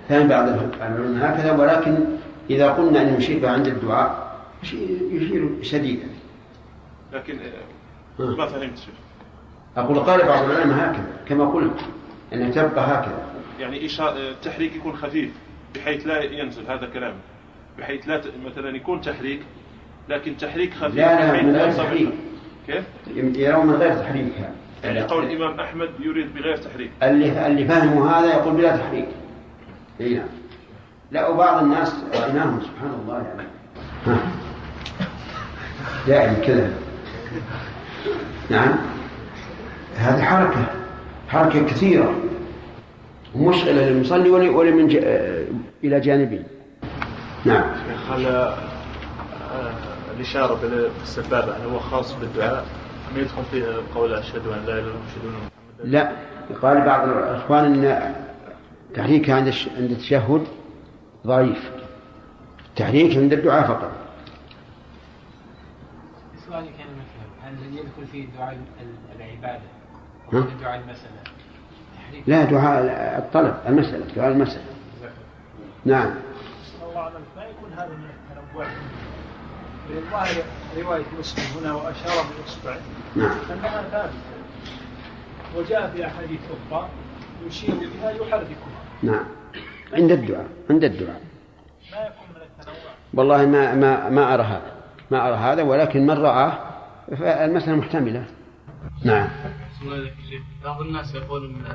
فهم بعض العلماء هكذا ولكن إذا قلنا أن يشير عند الدعاء يشير- شديدا. لكن آه،. ما فهمت شيخ. أقول قال بعض العلماء هكذا كما قلت أن تبقى هكذا. يعني التحريك يكون خفيف بحيث لا ينزل هذا كلام بحيث لا. مثلا يكون تحريك لكن تحريك خفيف لا لا غير ينصب- تحريك. كيف؟ يرون من غير تحريك. يعني قول الإمام أحمد يريد بغير تحريك اللي اللي فهموا هذا يقول بلا تحريك إي نعم لا وبعض الناس رأيناهم سبحان الله يعني ها. دائما كذا نعم هذه حركة حركة كثيرة ومشغلة للمصلي ول- ولمن. إلى جانبه نعم الإشارة بالسبابة هل هو خاص بالدعاء أم يدخل فيه قول أشهد أن لا إله إلا الله وأشهد أن محمدا لا قال بعض الإخوان أن تحريك عند الش- عند التشهد ضعيف. التحريك عند الدعاء فقط. سؤالي كان مثلا هل يدخل فيه دعاء ال- العبادة؟ دعاء المسألة؟ تحريك؟ لا دعاء الطلب المسألة دعاء المسألة. نعم. الله أعلم ما يكون هذا من التنوع؟ لظاهر رواية مسلم هنا وأشار باصبعه نعم. انها ثابتة. وجاء في أحاديث أخرى يشير بها يحركها. نعم. عند الدعاء عند الدعاء. ما يكون من التنوع. والله ما ما ما أرى هذا ما أرى هذا ولكن من رآه فالمسألة محتملة. نعم. بعض الناس يقول إن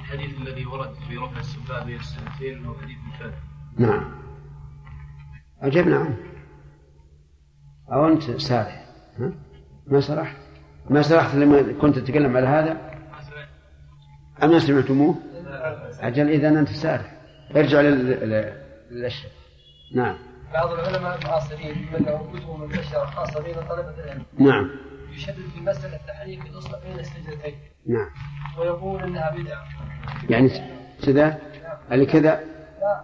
الحديث الذي ورد في رفع السباب إلى السنتين انه حديث مثال نعم. أجبنا عنه أو أنت سارح. ها؟ ما سرحت؟ ما سرحت لما كنت تتكلم على هذا؟ أم ما سمعتموه؟ أجل إذا أنت سارح. ارجع لل لل- للأشياء. نعم. بعض العلماء المعاصرين من كتب منتشرة خاصة بين طلبة العلم. نعم. يشدد في مسألة تحريك الأصبع بين السجدتين. نعم. ويقول إنها بدعة. يعني كذا؟ اللي كذا؟ لا.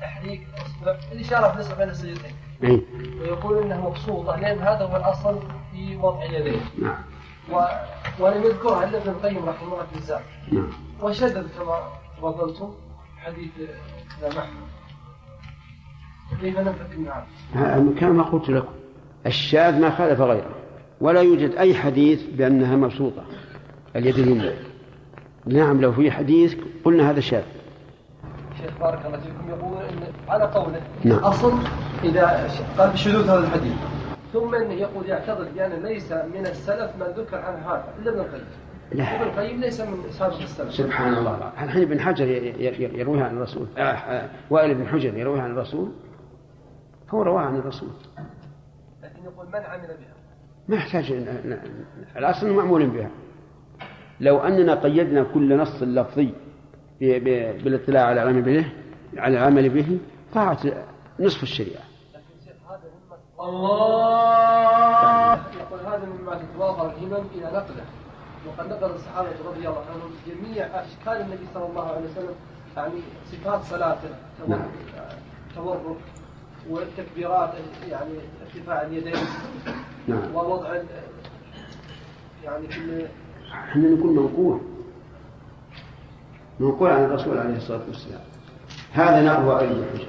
تحريك الأصبع الإشارة في الأصبع بين السجدتين. أي ويقول إنها مقصودة لأن هذا هو الأصل في وضع اليدين نعم. و... ولم يذكرها إلا ابن القيم رحمه الله في الزاد. نعم. وشدد كما تفضلتم حديث ابن محمد كيف ننفك من هذا؟ كما قلت لكم. الشاذ ما خالف غيره. ولا يوجد أي حديث بأنها مبسوطة. اليد اليمنى نعم لو في حديث قلنا هذا شاذ. شيخ بارك الله فيكم يقول إن على قوله نعم. الأصل إذا ش- قال بشذوذ هذا الحديث. ثم إنه يقول يعتقد بأن ليس من السلف من ذكر عن هذا إلا ابن القيم. لا. ابن القيم ليس من سابق السلف. سبحان الله. الحين ابن حجر يرويها عن الرسول. آه، آه، وائل بن حجر يرويها عن الرسول. هو رواها عن الرسول. لكن يقول من عمل بها؟ ما يحتاج الأصل معمول بها. لو أننا قيدنا كل نص لفظي بالاطلاع على العمل به على العمل به ضاعت نصف الشريعة. الله! يقول هذا مما تتواضع الهمم إلى نقله. وقد نقل الصحابة رضي الله عنهم جميع أشكال النبي صلى الله عليه وسلم يعني صفات صلاته تورك تورك والتكبيرات يعني ارتفاع اليدين نعم. ووضع يعني كل إحنا نقول منقول منقول عن الرسول عليه الصلاة والسلام. هذا وائل بن حجر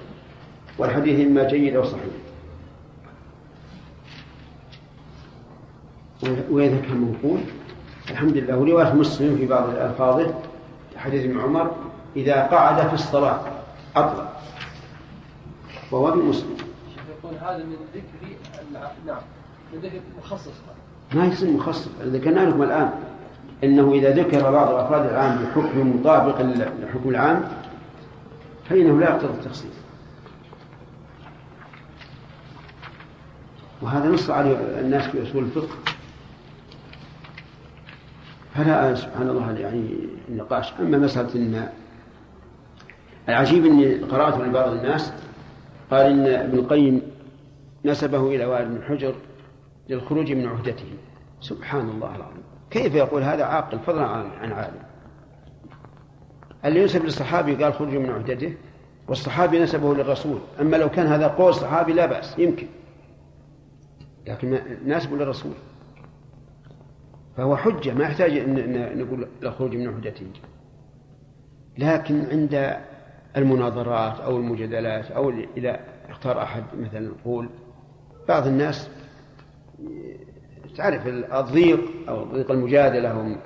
والحديث إما جيد أو صحيح. وإذا كان منقول الحمد لله. ورواية مسلم في بعض ألفاظه حديث ابن عمر إذا قعد في الصلاة أطلق وهو في مسلم. يقول هذا من ذكر نعم. من ذكر مخصص. ما يصير مخصص. ذكرنا لكم الآن. إنه إذا ذكر بعض أفراد العام بحكم مطابق للحكم العام فإنه لا يقتضي التخصيص. وهذا نص عليه الناس في أصول الفقه. فلا سبحان الله يعني النقاش. أما مسألة إن العجيب أني قرأت لبعض الناس قال إن ابن القيم نسبه إلى وائل بن حجر للخروج من عهدته. سبحان الله العظيم. كيف يقول هذا عاقل؟ فضلا عن عالم. اللي ينسب للصحابي؟ قال خرج من عهدته. والصحابي نسبه للرسول. أما لو كان هذا قول صحابي لا بأس يمكن. لكن ناسبه للرسول. فهو حجة ما يحتاج أن نقول الخروج من عهدته. لكن عند المناظرات أو المجادلات أو إذا اختار أحد مثلا يقول بعض الناس تعرف الضيق أو ضيق المجادلة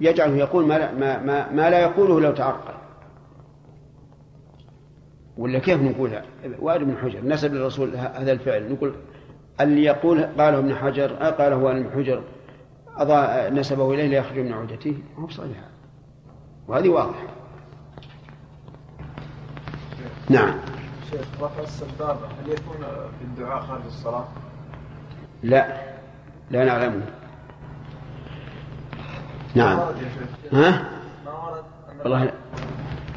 يجعله يقول ما لا, ما, ما, ما لا يقوله لو تعقل. ولا كيف نقول وائل بن حجر نسب للرسول هذا الفعل نقول اللي يقول قاله ابن حجر آه قاله وائل بن حجر أضاء نسبه إليه ليخرج من عهدته هو بصحيح وهذه واضحة. نعم. شيخ رفع السبابة هل يكون في الدعاء خارج الصلاة؟ لا. لا نعلمه نعم. ها ما ورد والله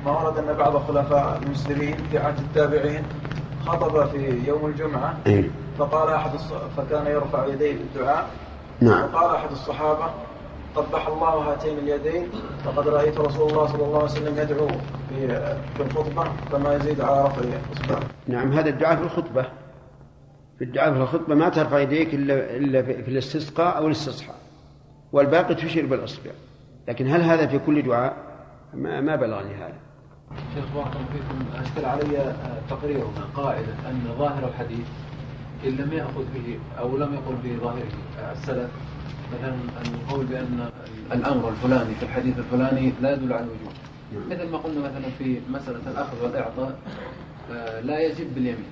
ما ورد أن بعض خلفاء المسلمين في عهد التابعين خطب في يوم الجمعة إيه. فقال أحد الص... فكان يرفع يديه في الدعاء نعم. فقال أحد الصحابة قبح الله هاتين اليدين فقد رأيت رسول الله صلى الله عليه وسلم يدعو في في الخطبة فما يزيد على رفع اصبعه. نعم هذا الدعاء في الخطبة في الدعاء في الخطبة ما ترفع يديك إلا إلا في الاستسقاء أو الاستصحاء. والباقي تشير بالإصبع. لكن هل هذا في كل دعاء؟ ما, ما بلغني هذا. شيخ بارك الله فيكم أشكل علي آه، تقريرنا قاعدة أن ظاهر الحديث إن لم يأخذ به أو لم يقل بظاهره آه، السلف. مثلا القول بأن الأمر الفلاني في الحديث الفلاني لا يدل على الوجوب. مثل ما قلنا مثلا في مسألة الأخذ والإعطاء آه، لا يجب باليمين.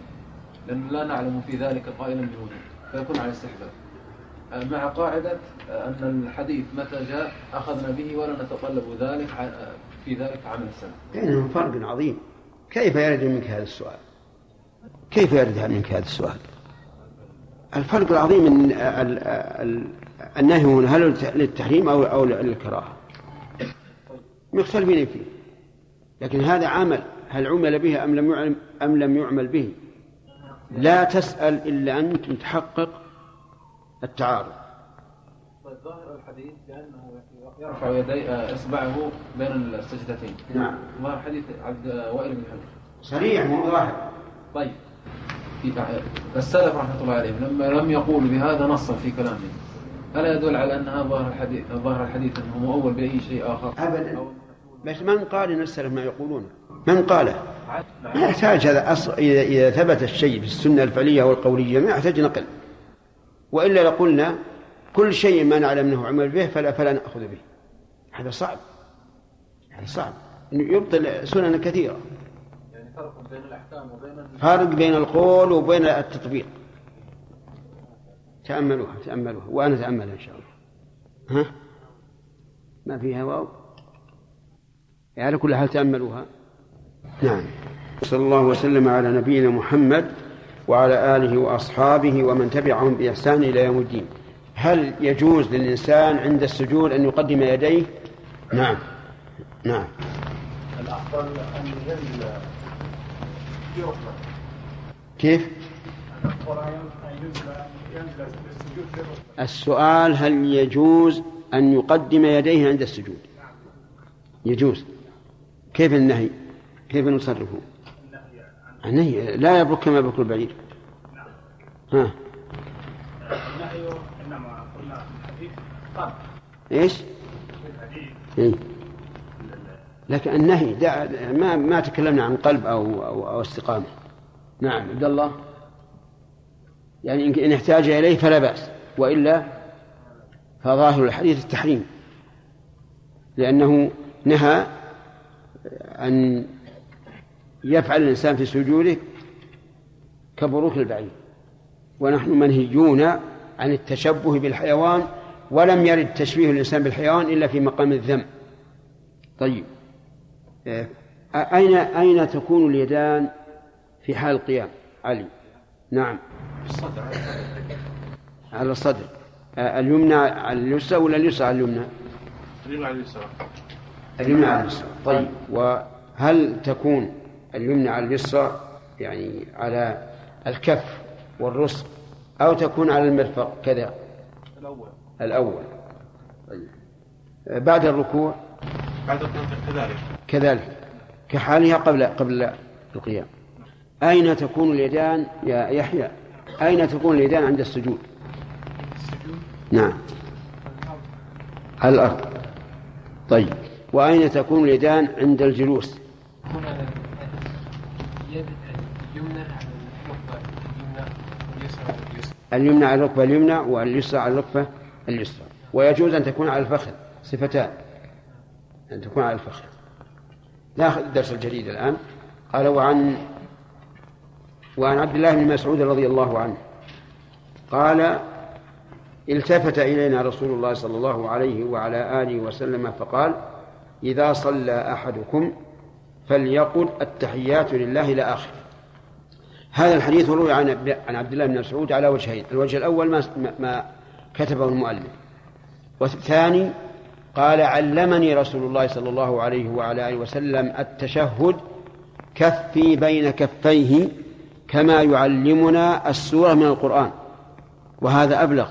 لأنه لا نعلم في ذلك قائلا بالوجوب فيكون على الاستحباب آه، مع قاعدة آه، أن الحديث متى جاء أخذنا به ولا نتطلب ذلك آه، في ذلك عمل السلف بينهم فرق عظيم كيف يرد منك هذا السؤال؟ كيف يرد منك هذا السؤال؟ الفرق العظيم ال- النهي هنا هل للتحريم أو أو للكراهة؟ مختلفين فيه لكن هذا عمل هل عمل به أم لم يعلم أم لم يعمل به؟ لا تسأل إلا ان تحقق التعارض طيب ظاهر الحديث بأنه يرفع يدي آه، إصبعه بين السجدتين نعم. ظاهر حديث عبد آه، وائل بن حجر صريح مو ظاهر طيب في السلف رحمة الله عليهم لما لم يقولوا بهذا نصا في كلامهم الا يدل على أن هذا ظاهر الحديث ظاهر الحديث أنه مؤول بأي شيء آخر ابدا بس من قال إن السلف ما يقولونه؟ من قاله؟ ما يحتاج هذا أصل إذا إذا ثبت الشيء في السنة الفعلية والقولية ما يحتاج نقل. وإلا لقلنا كل شيء ما نعلم أنه عمل به فلا فلا نأخذ به. هذا صعب. هذا صعب. إنه يبطل سنن كثيرة. يعني فرق بين الأحكام وبين فرق بين القول وبين التطبيق. تأملوها تأملوها. وأنا أتأملها إن شاء الله. ها؟ ما فيها واو؟ يعني على كل حال تأملوها. نعم. صلى الله وسلم على نبينا محمد وعلى آله وأصحابه ومن تبعهم بإحسان إلى يوم الدين. هل يجوز للإنسان عند السجود أن يقدم يديه؟ نعم. نعم. الافضل أن ينزل في كيف؟ أن ينزل في السؤال هل يجوز أن يقدم يديه عند السجود؟ يجوز. كيف النهي؟ كيف نصرفه؟ النهي لا يبرك كما يبرك البعير. ها. النهي انما قلنا في الحديث قال إيش؟ في الحديث إيه؟ لكن النهي دع ما ما تكلمنا عن قلب أو أو, أو استقامة. نعم عبد الله. يعني إن احتاج إليه فلا بأس. وإلا فظاهر الحديث التحريم. لأنه نهى ان يفعل الإنسان في سجوده كبروك البعير. ونحن منهيون عن التشبه بالحيوان ولم يرد تشبيه الإنسان بالحيوان إلا في مقام الذم. طيب آه، أين أين تكون اليدان في حال القيام؟ علي. نعم. الصدر على الصدر. آه، اليمنى على اليسرى ولا اليسرى على اليمنى؟ اليمنى على اليسرى. اليمنى على اليسرى. طيب وهل تكون اليمنى على اليسرى يعني على الكف والرسغ أو تكون على المرفق كذا. الأول. الأول. طيب. آه، بعد الركوع. بعد الركوع كذلك. كذلك. كحالها قبل قبل القيام. أين تكون اليدان يا يحيى؟ أين تكون اليدان عند السجود؟ نعم. على الأرض. طيب. وأين تكون اليدان عند الجلوس؟ على اليمنى واليسرى اليمنى على الركبة اليمنى واليسرى على الركبة اليسرى. ويجوز أن تكون على الفخذ صفتان. أن تكون على الفخذ. ناخذ الدرس الجديد الآن. قال وعن وعن عبد الله بن مسعود رضي الله عنه. قال التفت إلينا رسول الله صلى الله عليه وعلى آله وسلم فقال إذا صلى أحدكم فليقل التحيات لله إلى آخره. هذا الحديث روي عن عن عبد الله بن مسعود على وجهين، الوجه الأول ما ما كتبه المؤلف، والثاني قال علمني رسول الله صلى الله عليه وعلى آله وسلم التشهد كفي بين كفيه كما يعلمنا السورة من القرآن. وهذا أبلغ.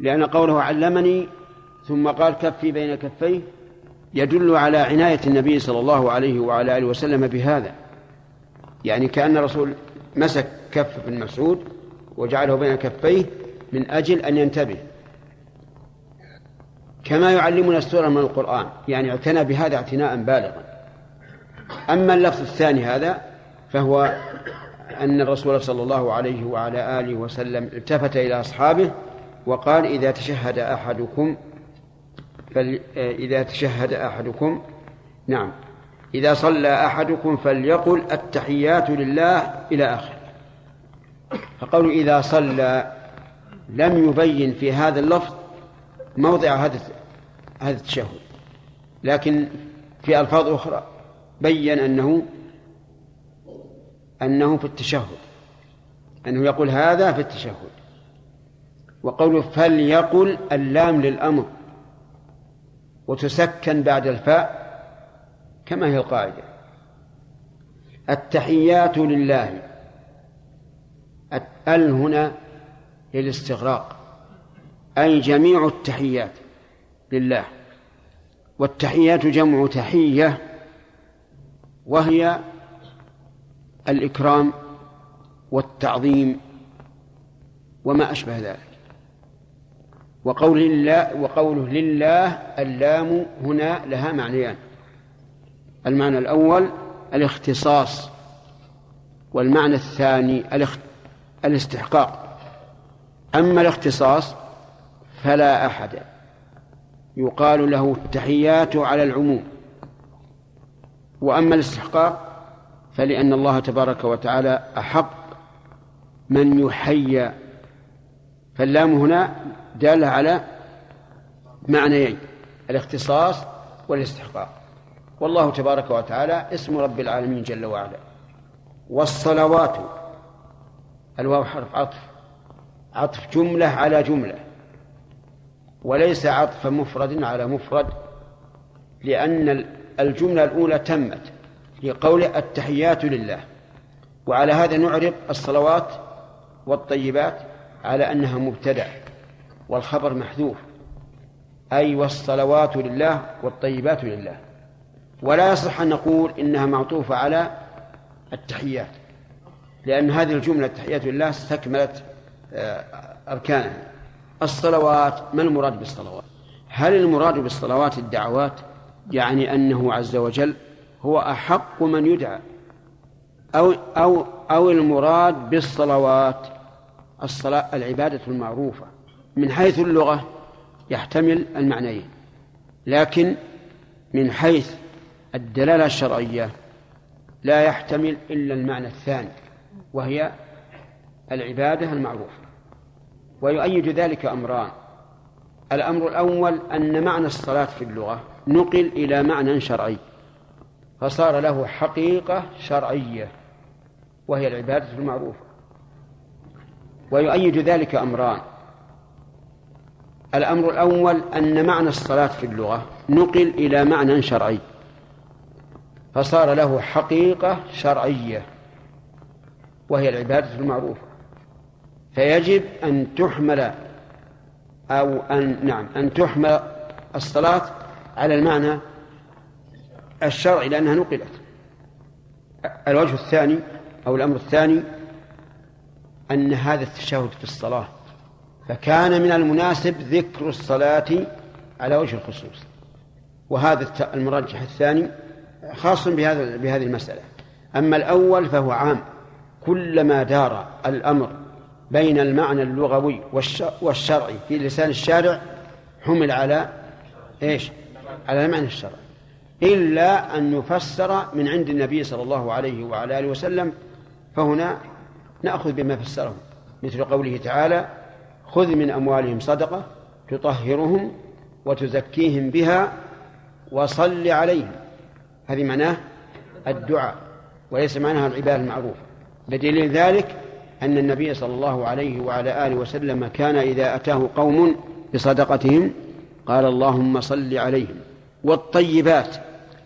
لأن قوله علمني ثم قال كفي بين كفيه يدل على عناية النبي صلى الله عليه وعلى آله وسلم بهذا. يعني كأن الرسول مسك كف بن مسعود وجعله بين كفيه من أجل أن ينتبه. كما يعلمنا السورة من القرآن. يعني اعتنى بهذا اعتناء بالغا. أما اللفظ الثاني هذا فهو أن الرسول صلى الله عليه وعلى آله وسلم التفت إلى أصحابه وقال إذا تشهد أحدكم فل... إذا تشهد أحدكم نعم إذا صلى أحدكم فليقل التحيات لله إلى آخره فقول إذا صلى لم يبين في هذا اللفظ موضع هذا هذا التشهد. لكن في ألفاظ أخرى بين أنه أنه في التشهد أنه يقول هذا في التشهد. وقوله فليقل اللام للأمر. وتسكن بعد الفاء كما هي القاعدة. التحيات لله. ال هنا للاستغراق. أي جميع التحيات لله. والتحيات جمع تحية وهي الإكرام والتعظيم وما أشبه ذلك. وقول لله وقوله لله اللام هنا لها معنيان. المعنى الأول الاختصاص والمعنى الثاني الاستحقاق. أما الاختصاص فلا أحد. يقال له التحيات على العموم. وأما الاستحقاق فلأن الله تبارك وتعالى أحق من يحيى. فاللام هنا دالة على معنيين الاختصاص والاستحقاق. والله تبارك وتعالى اسم رب العالمين جل وعلا. والصلوات الواو حرف عطف عطف جملة على جملة. وليس عطف مفرد على مفرد لأن الجملة الأولى تمت في قول التحيات لله. وعلى هذا نعرب الصلوات والطيبات على أنها مبتدأ. والخبر محذوف. أي والصلوات لله والطيبات لله. ولا يصح أن نقول إنها معطوفة على التحيات لأن هذه الجملة التحيات لله استكملت آه، أركانها. الصلوات ما المراد بالصلوات؟ هل المراد بالصلوات الدعوات؟ يعني أنه عز وجل هو أحق من يدعى أو أو أو المراد بالصلوات؟ الصلاة العبادة المعروفة. من حيث اللغة يحتمل المعنيين لكن من حيث الدلالة الشرعية لا يحتمل إلا المعنى الثاني وهي العبادة المعروفة. ويؤيد ذلك أمران الأمر الأول أن معنى الصلاة في اللغة نقل إلى معنى شرعي فصار له حقيقة شرعية وهي العبادة المعروفة. ويؤيد ذلك أمران الأمر الأول أن معنى الصلاة في اللغة نقل إلى معنى شرعي فصار له حقيقة شرعية وهي العبادة المعروفة. فيجب أن تحمل أو أن نعم أن تحمل الصلاة على المعنى الشرعي لأنها نقلت. الوجه الثاني أو الأمر الثاني أن هذا التشهد في الصلاة فكان من المناسب ذكر الصلاة على وجه الخصوص. وهذا المرجح الثاني خاص بهذا بهذه المسألة. أما الأول فهو عام. كلما دار الأمر بين المعنى اللغوي والشرعي في لسان الشارع حمل على إيش؟ على المعنى الشرعي. إلا أن يفسر من عند النبي صلى الله عليه وعلى آله وسلم فهنا نأخذ بما فسره مثل قوله تعالى خذ من أموالهم صدقة تطهرهم وتزكيهم بها وصل عليهم. هذه معناه الدعاء وليس معناها العبادة المعروفة. بدليل ذلك أن النبي صلى الله عليه وعلى آله وسلم كان إذا أتاه قوم بصدقتهم قال اللهم صل عليهم. والطيبات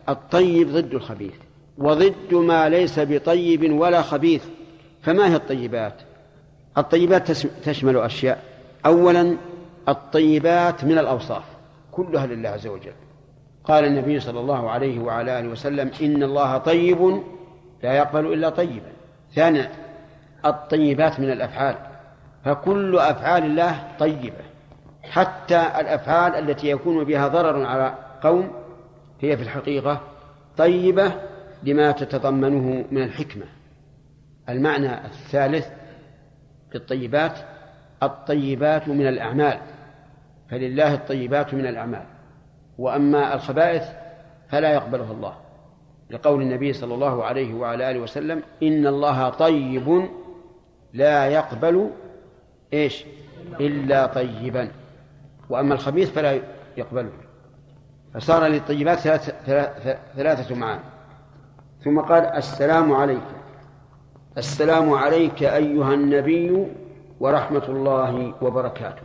الطيب ضد الخبيث وضد ما ليس بطيب ولا خبيث. فما هي الطيبات؟ الطيبات تشمل أشياء أولا الطيبات من الأوصاف كلها لله عز وجل. قال النبي صلى الله عليه وعلى آله وسلم إن الله طيب لا يقبل إلا طيبا. ثانيا الطيبات من الأفعال فكل أفعال الله طيبة. حتى الأفعال التي يكون بها ضرر على قوم هي في الحقيقة طيبة لما تتضمنه من الحكمة. المعنى الثالث للطيبات الطيبات من الأعمال فلله الطيبات من الأعمال. وأما الخبائث فلا يقبلها الله. لقول النبي صلى الله عليه وعلى آله وسلم إن الله طيب لا يقبل إيش؟ إلا طيبا. وأما الخبيث فلا يقبله. فصار للطيبات ثلاثة, ثلاثة معاني. ثم قال السلام عليك. السلام عليك أيها النبي ورحمة الله وبركاته.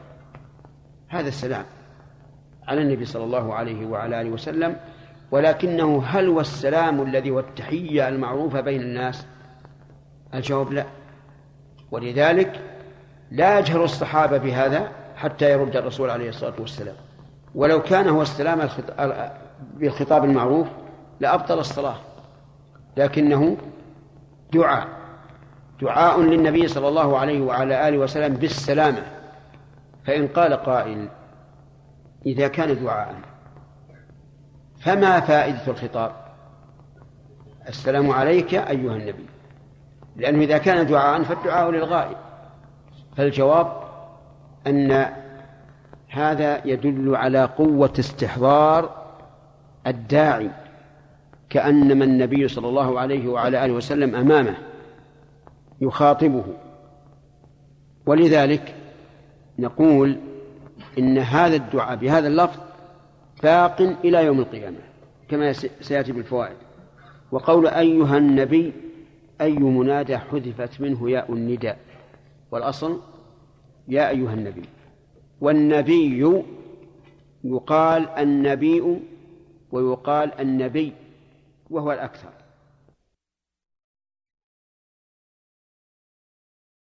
هذا السلام على النبي صلى الله عليه وعلى آله وسلم ولكنه هل هو السلام الذي والتحية المعروفة بين الناس؟ الجواب لا. ولذلك لا يجهر الصحابة بهذا حتى يرد الرسول عليه الصلاة والسلام. ولو كان هو السلام بالخطاب المعروف لأبطل الصلاة لكنه دعاء. دعاء للنبي صلى الله عليه وعلى آله وسلم بالسلامة. فإن قال قائل إذا كان دعاء فما فائدة الخطاب؟ السلام عليك أيها النبي. لأنه إذا كان دعاء فالدعاء للغائب. فالجواب أن هذا يدل على قوة استحضار الداعي كأنما النبي صلى الله عليه وعلى آله وسلم أمامه. يخاطبه. ولذلك نقول إن هذا الدعاء بهذا اللفظ باق إلى يوم القيامة كما سيأتي بالفوائد. وقول أيها النبي أي منادى حذفت منه ياء النداء؟ والأصل يا أيها النبي. والنبي يقال النبي ويقال النبي وهو الأكثر.